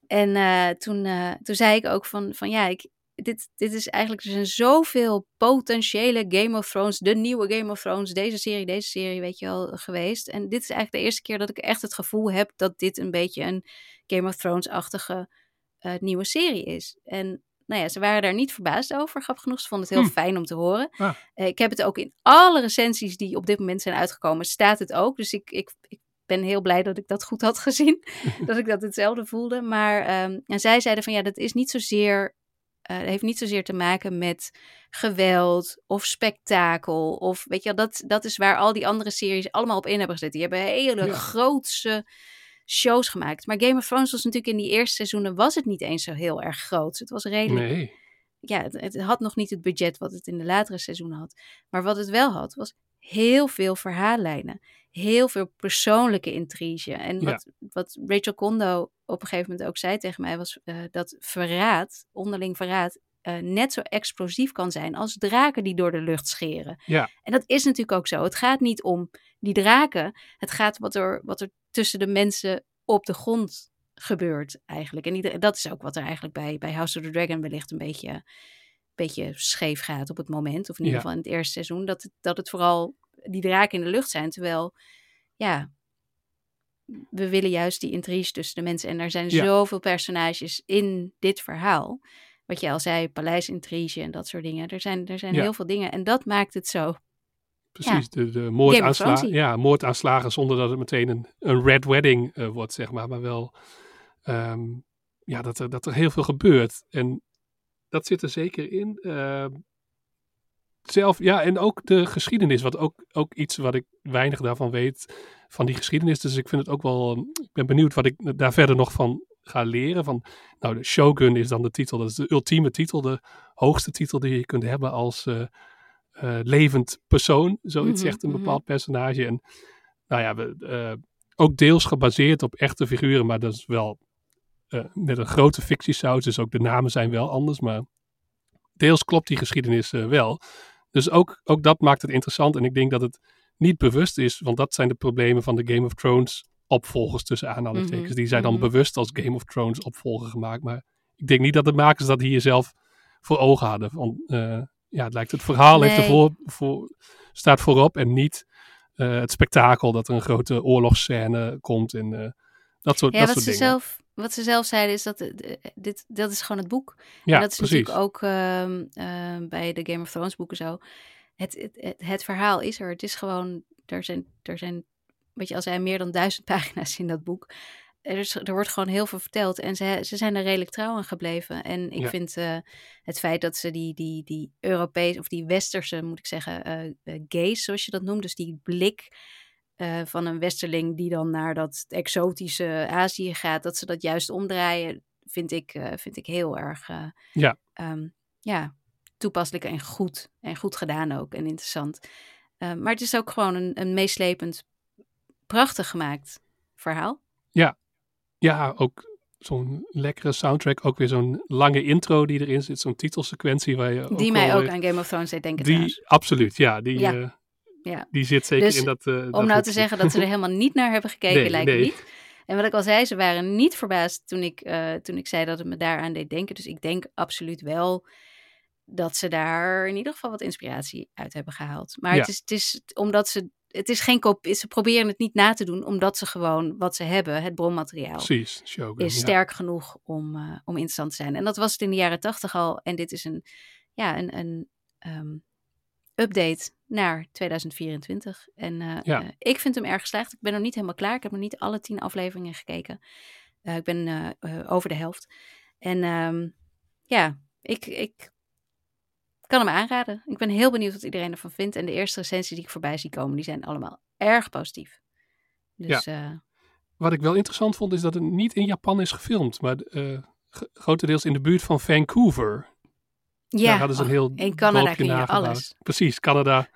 En toen, toen zei ik ook van, van ja, ik, dit, dit is eigenlijk, er zijn zoveel potentiële Game of Thrones, de nieuwe Game of Thrones, deze serie, deze serie, weet je wel, geweest. En dit is eigenlijk de eerste keer dat ik echt het gevoel heb dat dit een beetje een Game of Thrones-achtige eh, nieuwe serie is. En nou ja, ze waren daar niet verbaasd over, grappig genoeg. Ze vonden het heel Hm. fijn om te horen. Eh, ik heb het ook in alle recensies die op dit moment zijn uitgekomen, staat het ook. Dus ik, ik, ik ben heel blij dat ik dat goed had gezien. dat ik dat hetzelfde voelde. Maar ehm, en zij zeiden van ja, dat is niet zozeer. Eh, het heeft niet zozeer te maken met geweld of spektakel. Of weet je dat, dat is waar al die andere series allemaal op in hebben gezet. Die hebben hele Ja. grootse shows gemaakt. Maar Game of Thrones was natuurlijk in die eerste seizoenen was het niet eens zo heel erg groot. Het was redelijk Nee. ja, het, het had nog niet het budget wat het in de latere seizoenen had. Maar wat het wel had, was heel veel verhaallijnen. Heel veel persoonlijke intrige. En Ja. wat, wat Rachel Kondo op een gegeven moment ook zei tegen mij, was eh, dat verraad, onderling verraad, eh, net zo explosief kan zijn als draken die door de lucht scheren. Ja. En dat is natuurlijk ook zo. Het gaat niet om die draken. Het gaat wat er, wat er tussen de mensen op de grond gebeurt eigenlijk. En dat is ook wat er eigenlijk bij, bij House of the Dragon wellicht een beetje, beetje scheef gaat op het moment. Of in ieder Ja. geval in het eerste seizoen. Dat het, dat het vooral die draken in de lucht zijn. Terwijl, ja, we willen juist die intrige tussen de mensen. En er zijn Ja. zoveel personages in dit verhaal. Wat je al zei, paleisintrige en dat soort dingen. Er zijn, er zijn Ja. heel veel dingen. En dat maakt het zo. Precies, de, de moordaanslagen. Ja, moordaanslagen zonder dat het meteen een, een red wedding eh, wordt, zeg maar. Maar wel, ehm, ja, dat er, dat er heel veel gebeurt. En dat zit er zeker in. Ehm, zelf, ja, en ook de geschiedenis. Wat ook, ook iets wat ik weinig daarvan weet van die geschiedenis. Dus ik vind het ook wel, ehm, ik ben benieuwd wat ik daar verder nog van ga leren. Van, nou, de Shogun is dan de titel. Dat is de ultieme titel, de hoogste titel die je kunt hebben als... eh, eh, levend persoon. Zoiets Mhm, zegt een mhm. bepaald personage. En nou ja, we, eh, ook deels gebaseerd op echte figuren, maar dat is wel eh, met een grote fictiesaus. Dus ook de namen zijn wel anders, maar deels klopt die geschiedenis eh, wel. Dus ook, ook dat maakt het interessant. En ik denk dat het niet bewust is, want dat zijn de problemen van de Game of Thrones opvolgers tussen aanhalingstekens. Mhm, Die zijn dan mhm. bewust als Game of Thrones opvolger gemaakt. Maar ik denk niet dat de makers dat hier zelf voor ogen hadden. Want eh, ja, het lijkt het verhaal heeft ervoor, voor, staat voorop en niet het spektakel dat er een grote oorlogsscène komt en dat soort, Ja, dat wat soort ze, dingen. zelf, wat ze zelf zeiden is dat eh, de- dit, dat is gewoon het boek. ja, en dat is precies. natuurlijk ook ehm, ehm, bij de Game of Thrones boeken zo. Het, het, het, het verhaal is er. Het is gewoon, er zijn, er zijn, wat je al zei, meer dan duizend pagina's in dat boek. Er, is, er wordt gewoon heel veel verteld en ze, ze zijn er redelijk trouw aan gebleven. En ik Ja. vind eh, het feit dat ze die, die, die Europese, of die Westerse, moet ik zeggen, eh eh, gaze, zoals je dat noemt, dus die blik eh, van een Westerling die dan naar dat exotische Azië gaat, dat ze dat juist omdraaien, vind ik, eh, vind ik heel erg eh, Ja. ehm, ja, toepasselijk en goed. En goed gedaan ook en interessant. Maar het is ook gewoon een, een meeslepend, prachtig gemaakt verhaal. ja, ook zo'n lekkere soundtrack. Ook weer zo'n lange intro die erin zit. Zo'n titelsequentie waar je Die ook mij ook aan Game of Thrones deed denken trouwens. Die, absoluut, ja. Die, Ja. Ja. die zit zeker Dus in dat... eh, dat Om nou te zeggen dat ze er helemaal niet naar hebben gekeken, Nee, lijkt nee. niet. En wat ik al zei, ze waren niet verbaasd toen ik, eh, toen ik zei dat het me daaraan deed denken. Dus ik denk absoluut wel dat ze daar in ieder geval wat inspiratie uit hebben gehaald. Maar Ja. het, is, het is omdat ze. Het is geen kopie. Ze proberen het niet na te doen, omdat ze gewoon wat ze hebben, het bronmateriaal, Precies, Shogun. is ja. sterk genoeg om, eh, om interessant te zijn. En dat was het in de jaren tachtig al. En dit is een, ja, een, een ehm, update naar 2024. En eh, Ja. eh, ik vind hem erg geslaagd. Ik ben nog niet helemaal klaar. Ik heb nog niet alle tien afleveringen gekeken. Eh, ik ben over de helft. En ehm, ja, ik, ik kan hem aanraden. Ik ben heel benieuwd wat iedereen ervan vindt. En de eerste recensies die ik voorbij zie komen, die zijn allemaal erg positief. Dus eh, Wat ik wel interessant vond, is dat het niet in Japan is gefilmd. Maar grotendeels in de buurt van Vancouver. Ja, Daar hadden ze een heel in Canada kun je alles. Precies, Canada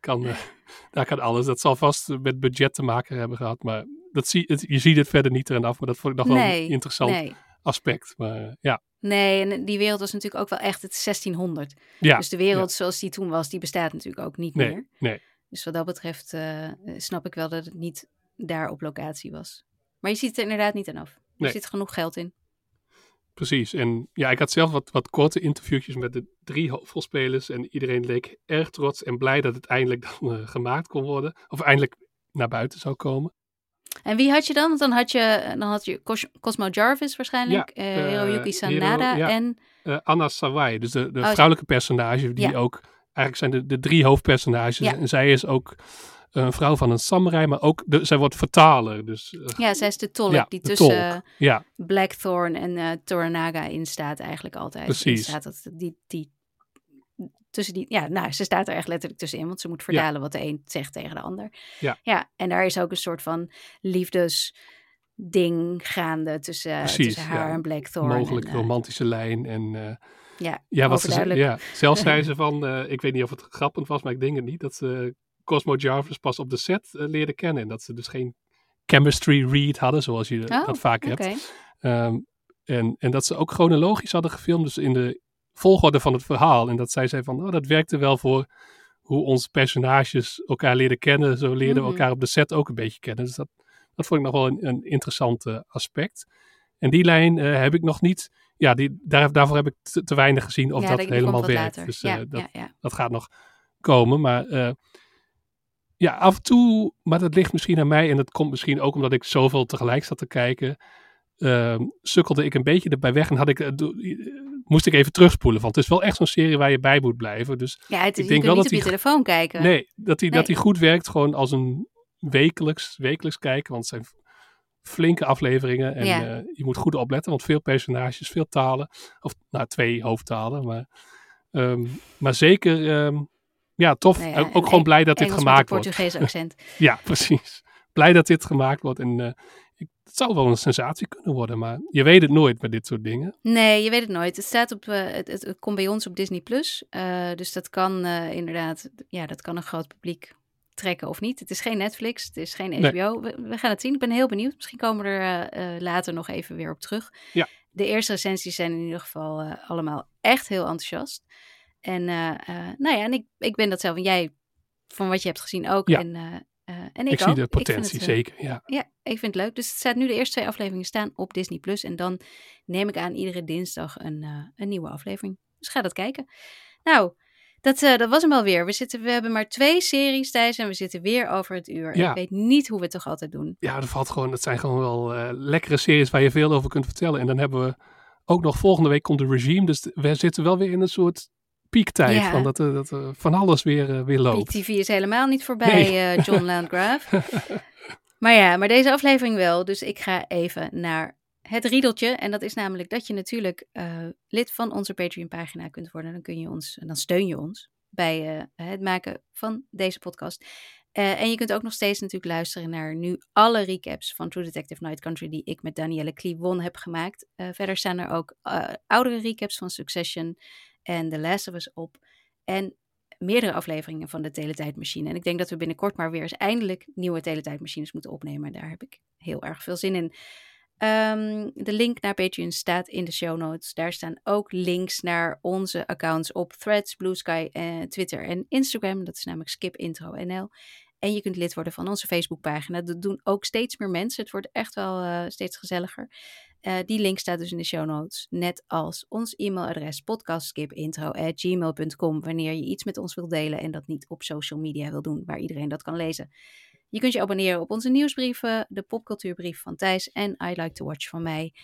kan, eh, daar kan alles. Dat zal vast met budget te maken hebben gehad. Maar dat zie, het, je ziet het verder niet erin af. Maar dat vond ik nog wel een interessant nee. aspect. Maar eh, ja, Nee, en die wereld was natuurlijk ook wel echt het 1600. ja dus de wereld zoals die toen was, die bestaat natuurlijk ook niet nee, meer. nee. Dus wat dat betreft eh, snap ik wel dat het niet daar op locatie was. Maar je ziet het er inderdaad niet aan af. Er Nee. zit genoeg geld in. Precies. En ja, ik had zelf wat, wat korte interviewtjes met de drie hoofdrolspelers. En iedereen leek erg trots en blij dat het eindelijk dan eh, gemaakt kon worden. Of eindelijk naar buiten zou komen. En wie had je dan? Want dan had je, dan had je Cos- Cosmo Jarvis waarschijnlijk, Ja, eh, eh, Hiroyuki Sanada Hiro- ja. en... Eh, Anna Sawai, dus de, de Oh, vrouwelijke personage, die Ja. ook... Eigenlijk zijn de, de drie hoofdpersonages. En zij is ook een vrouw van een samurai, maar ook... De, zij wordt vertaler. Dus eh, Ja, zij is de tolk ja, die de tussen tolk. Ja, Blackthorn en eh Toranaga in staat eigenlijk altijd. Precies. Staat dat, die, die, tussen die, ja, nou, ze staat er echt letterlijk tussenin, want ze moet vertalen wat de een zegt tegen de ander. Ja. ja, en daar is ook een soort van liefdesding gaande tussen, eh, Precies, tussen haar ja. en Blackthorn. mogelijk en, eh, romantische lijn. En eh, ja, ja, wat ze ja, zelfs zei ze van... eh, ik weet niet of het grappig was, maar ik denk het niet. Dat ze Cosmo Jarvis pas op de set eh, leerde kennen. En dat ze dus geen chemistry read hadden, zoals je Oh, dat vaak hebt. Ehm, en, en dat ze ook chronologisch hadden gefilmd, dus in de volgorde van het verhaal. En dat zij zei van, oh, dat werkte wel voor hoe onze personages elkaar leren kennen. Zo leerden we Mhm. elkaar op de set ook een beetje kennen. Dus dat, dat vond ik nog wel een, een interessant eh, aspect. En die lijn eh, heb ik nog niet, ja, die, daar, daarvoor heb ik te, te weinig gezien of ja, dat helemaal werkt. Dus ja, dat, ja, dat gaat nog komen. Maar ja, af en toe, maar dat ligt misschien aan mij en dat komt misschien ook omdat ik zoveel tegelijk zat te kijken. ehm, sukkelde ik een beetje erbij weg en had ik, eh, eh, moest ik even terugspoelen. Want het is wel echt zo'n serie waar je bij moet blijven. Dus ja, het is, ik je denk kunt wel niet dat op je die- telefoon kijken. nee, dat hij dat die goed werkt gewoon als een wekelijks, wekelijks kijken. Want het zijn flinke afleveringen en Ja. eh, je moet goed opletten. Want veel personages, veel talen. Of nou, twee hoofdtalen. Maar, ehm, maar zeker, ehm, ja, tof. Nou ja, ook en gewoon blij dat dit gemaakt met een wordt. Portugees accent. Ja, precies. Blij dat dit gemaakt wordt. En eh, ik, het zou wel een sensatie kunnen worden. Maar je weet het nooit met dit soort dingen. Nee, je weet het nooit. Het staat op, eh, het, komt bij ons op Disney Plus. Eh, dus dat kan inderdaad, ja, dat kan een groot publiek trekken of niet. Het is geen Netflix, het is geen Nee. HBO. We, we gaan het zien. Ik ben heel benieuwd. Misschien komen we er later nog even weer op terug. Ja. De eerste recensies zijn in ieder geval allemaal echt heel enthousiast. En eh, eh, nou ja, en ik, ik ben dat zelf. En jij, van wat je hebt gezien ook. Ja. En, eh, en ik, Ik, ook. zie de potentie, het, zeker. Ja. ja, ik vind het leuk. Dus het staat nu de eerste twee afleveringen staan op Disney Plus. En dan neem ik aan iedere dinsdag een, een nieuwe aflevering. Dus ga dat kijken. Nou, dat, dat was hem alweer. We, zitten, we hebben maar twee series, Thijs. En we zitten weer over het uur. Ja. Ik weet niet hoe we het toch altijd doen. ja, dat valt gewoon. Dat zijn gewoon wel lekkere series waar je veel over kunt vertellen. En dan hebben we ook nog volgende week komt de regime. Dus we zitten wel weer in een soort piektijd. Ja. Van dat, eh, dat er van alles weer, eh, weer Peak loopt. TV is helemaal niet voorbij, Nee. eh, John Landgraf. maar ja, maar deze aflevering wel. Dus ik ga even naar het riedeltje. En dat is namelijk dat je natuurlijk eh, lid van onze Patreon-pagina kunt worden. Dan, kun je ons, dan steun je ons bij eh, het maken van deze podcast. Eh, en je kunt ook nog steeds natuurlijk luisteren naar nu alle recaps van True Detective Night Country die ik met Danielle Kliwon heb gemaakt. Eh, verder staan er ook eh, oudere recaps van Succession en The Last of op. En meerdere afleveringen van de Teletijdmachine. En ik denk dat we binnenkort maar weer eens eindelijk nieuwe Teletijdmachines moeten opnemen. Daar heb ik heel erg veel zin in. Ehm, de link naar Patreon staat in de show notes. Daar staan ook links naar onze accounts op Threads, Blue Sky, eh, Twitter en Instagram. Dat is namelijk Skip Intro NL. En je kunt lid worden van onze Facebookpagina. Dat doen ook steeds meer mensen. Het wordt echt wel eh, steeds gezelliger. Eh, die link staat dus in de show notes. Net als ons e-mailadres podcastskipintro.gmail.com wanneer je iets met ons wilt delen en dat niet op social media wil doen, waar iedereen dat kan lezen. Je kunt je abonneren op onze nieuwsbrieven, de popcultuurbrief van Thijs en I Like to Watch van mij.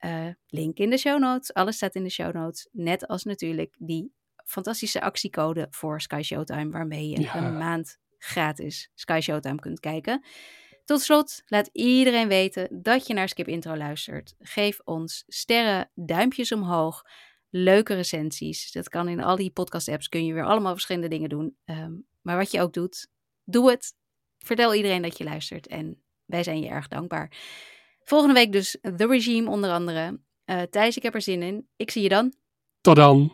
Uh, link in de show notes. Alles staat in de show notes. Net als natuurlijk die fantastische actiecode voor Sky Showtime, waarmee je Ja. een maand gratis Sky Showtime kunt kijken. Tot slot, laat iedereen weten dat je naar Skip Intro luistert. Geef ons sterren, duimpjes omhoog, leuke recensies. Dat kan in al die podcast-apps, kun je weer allemaal verschillende dingen doen. Ehm, maar wat je ook doet, doe het. Vertel iedereen dat je luistert en wij zijn je erg dankbaar. Volgende week dus The Regime onder andere. Eh Thijs, ik heb er zin in. Ik zie je dan. Tot dan.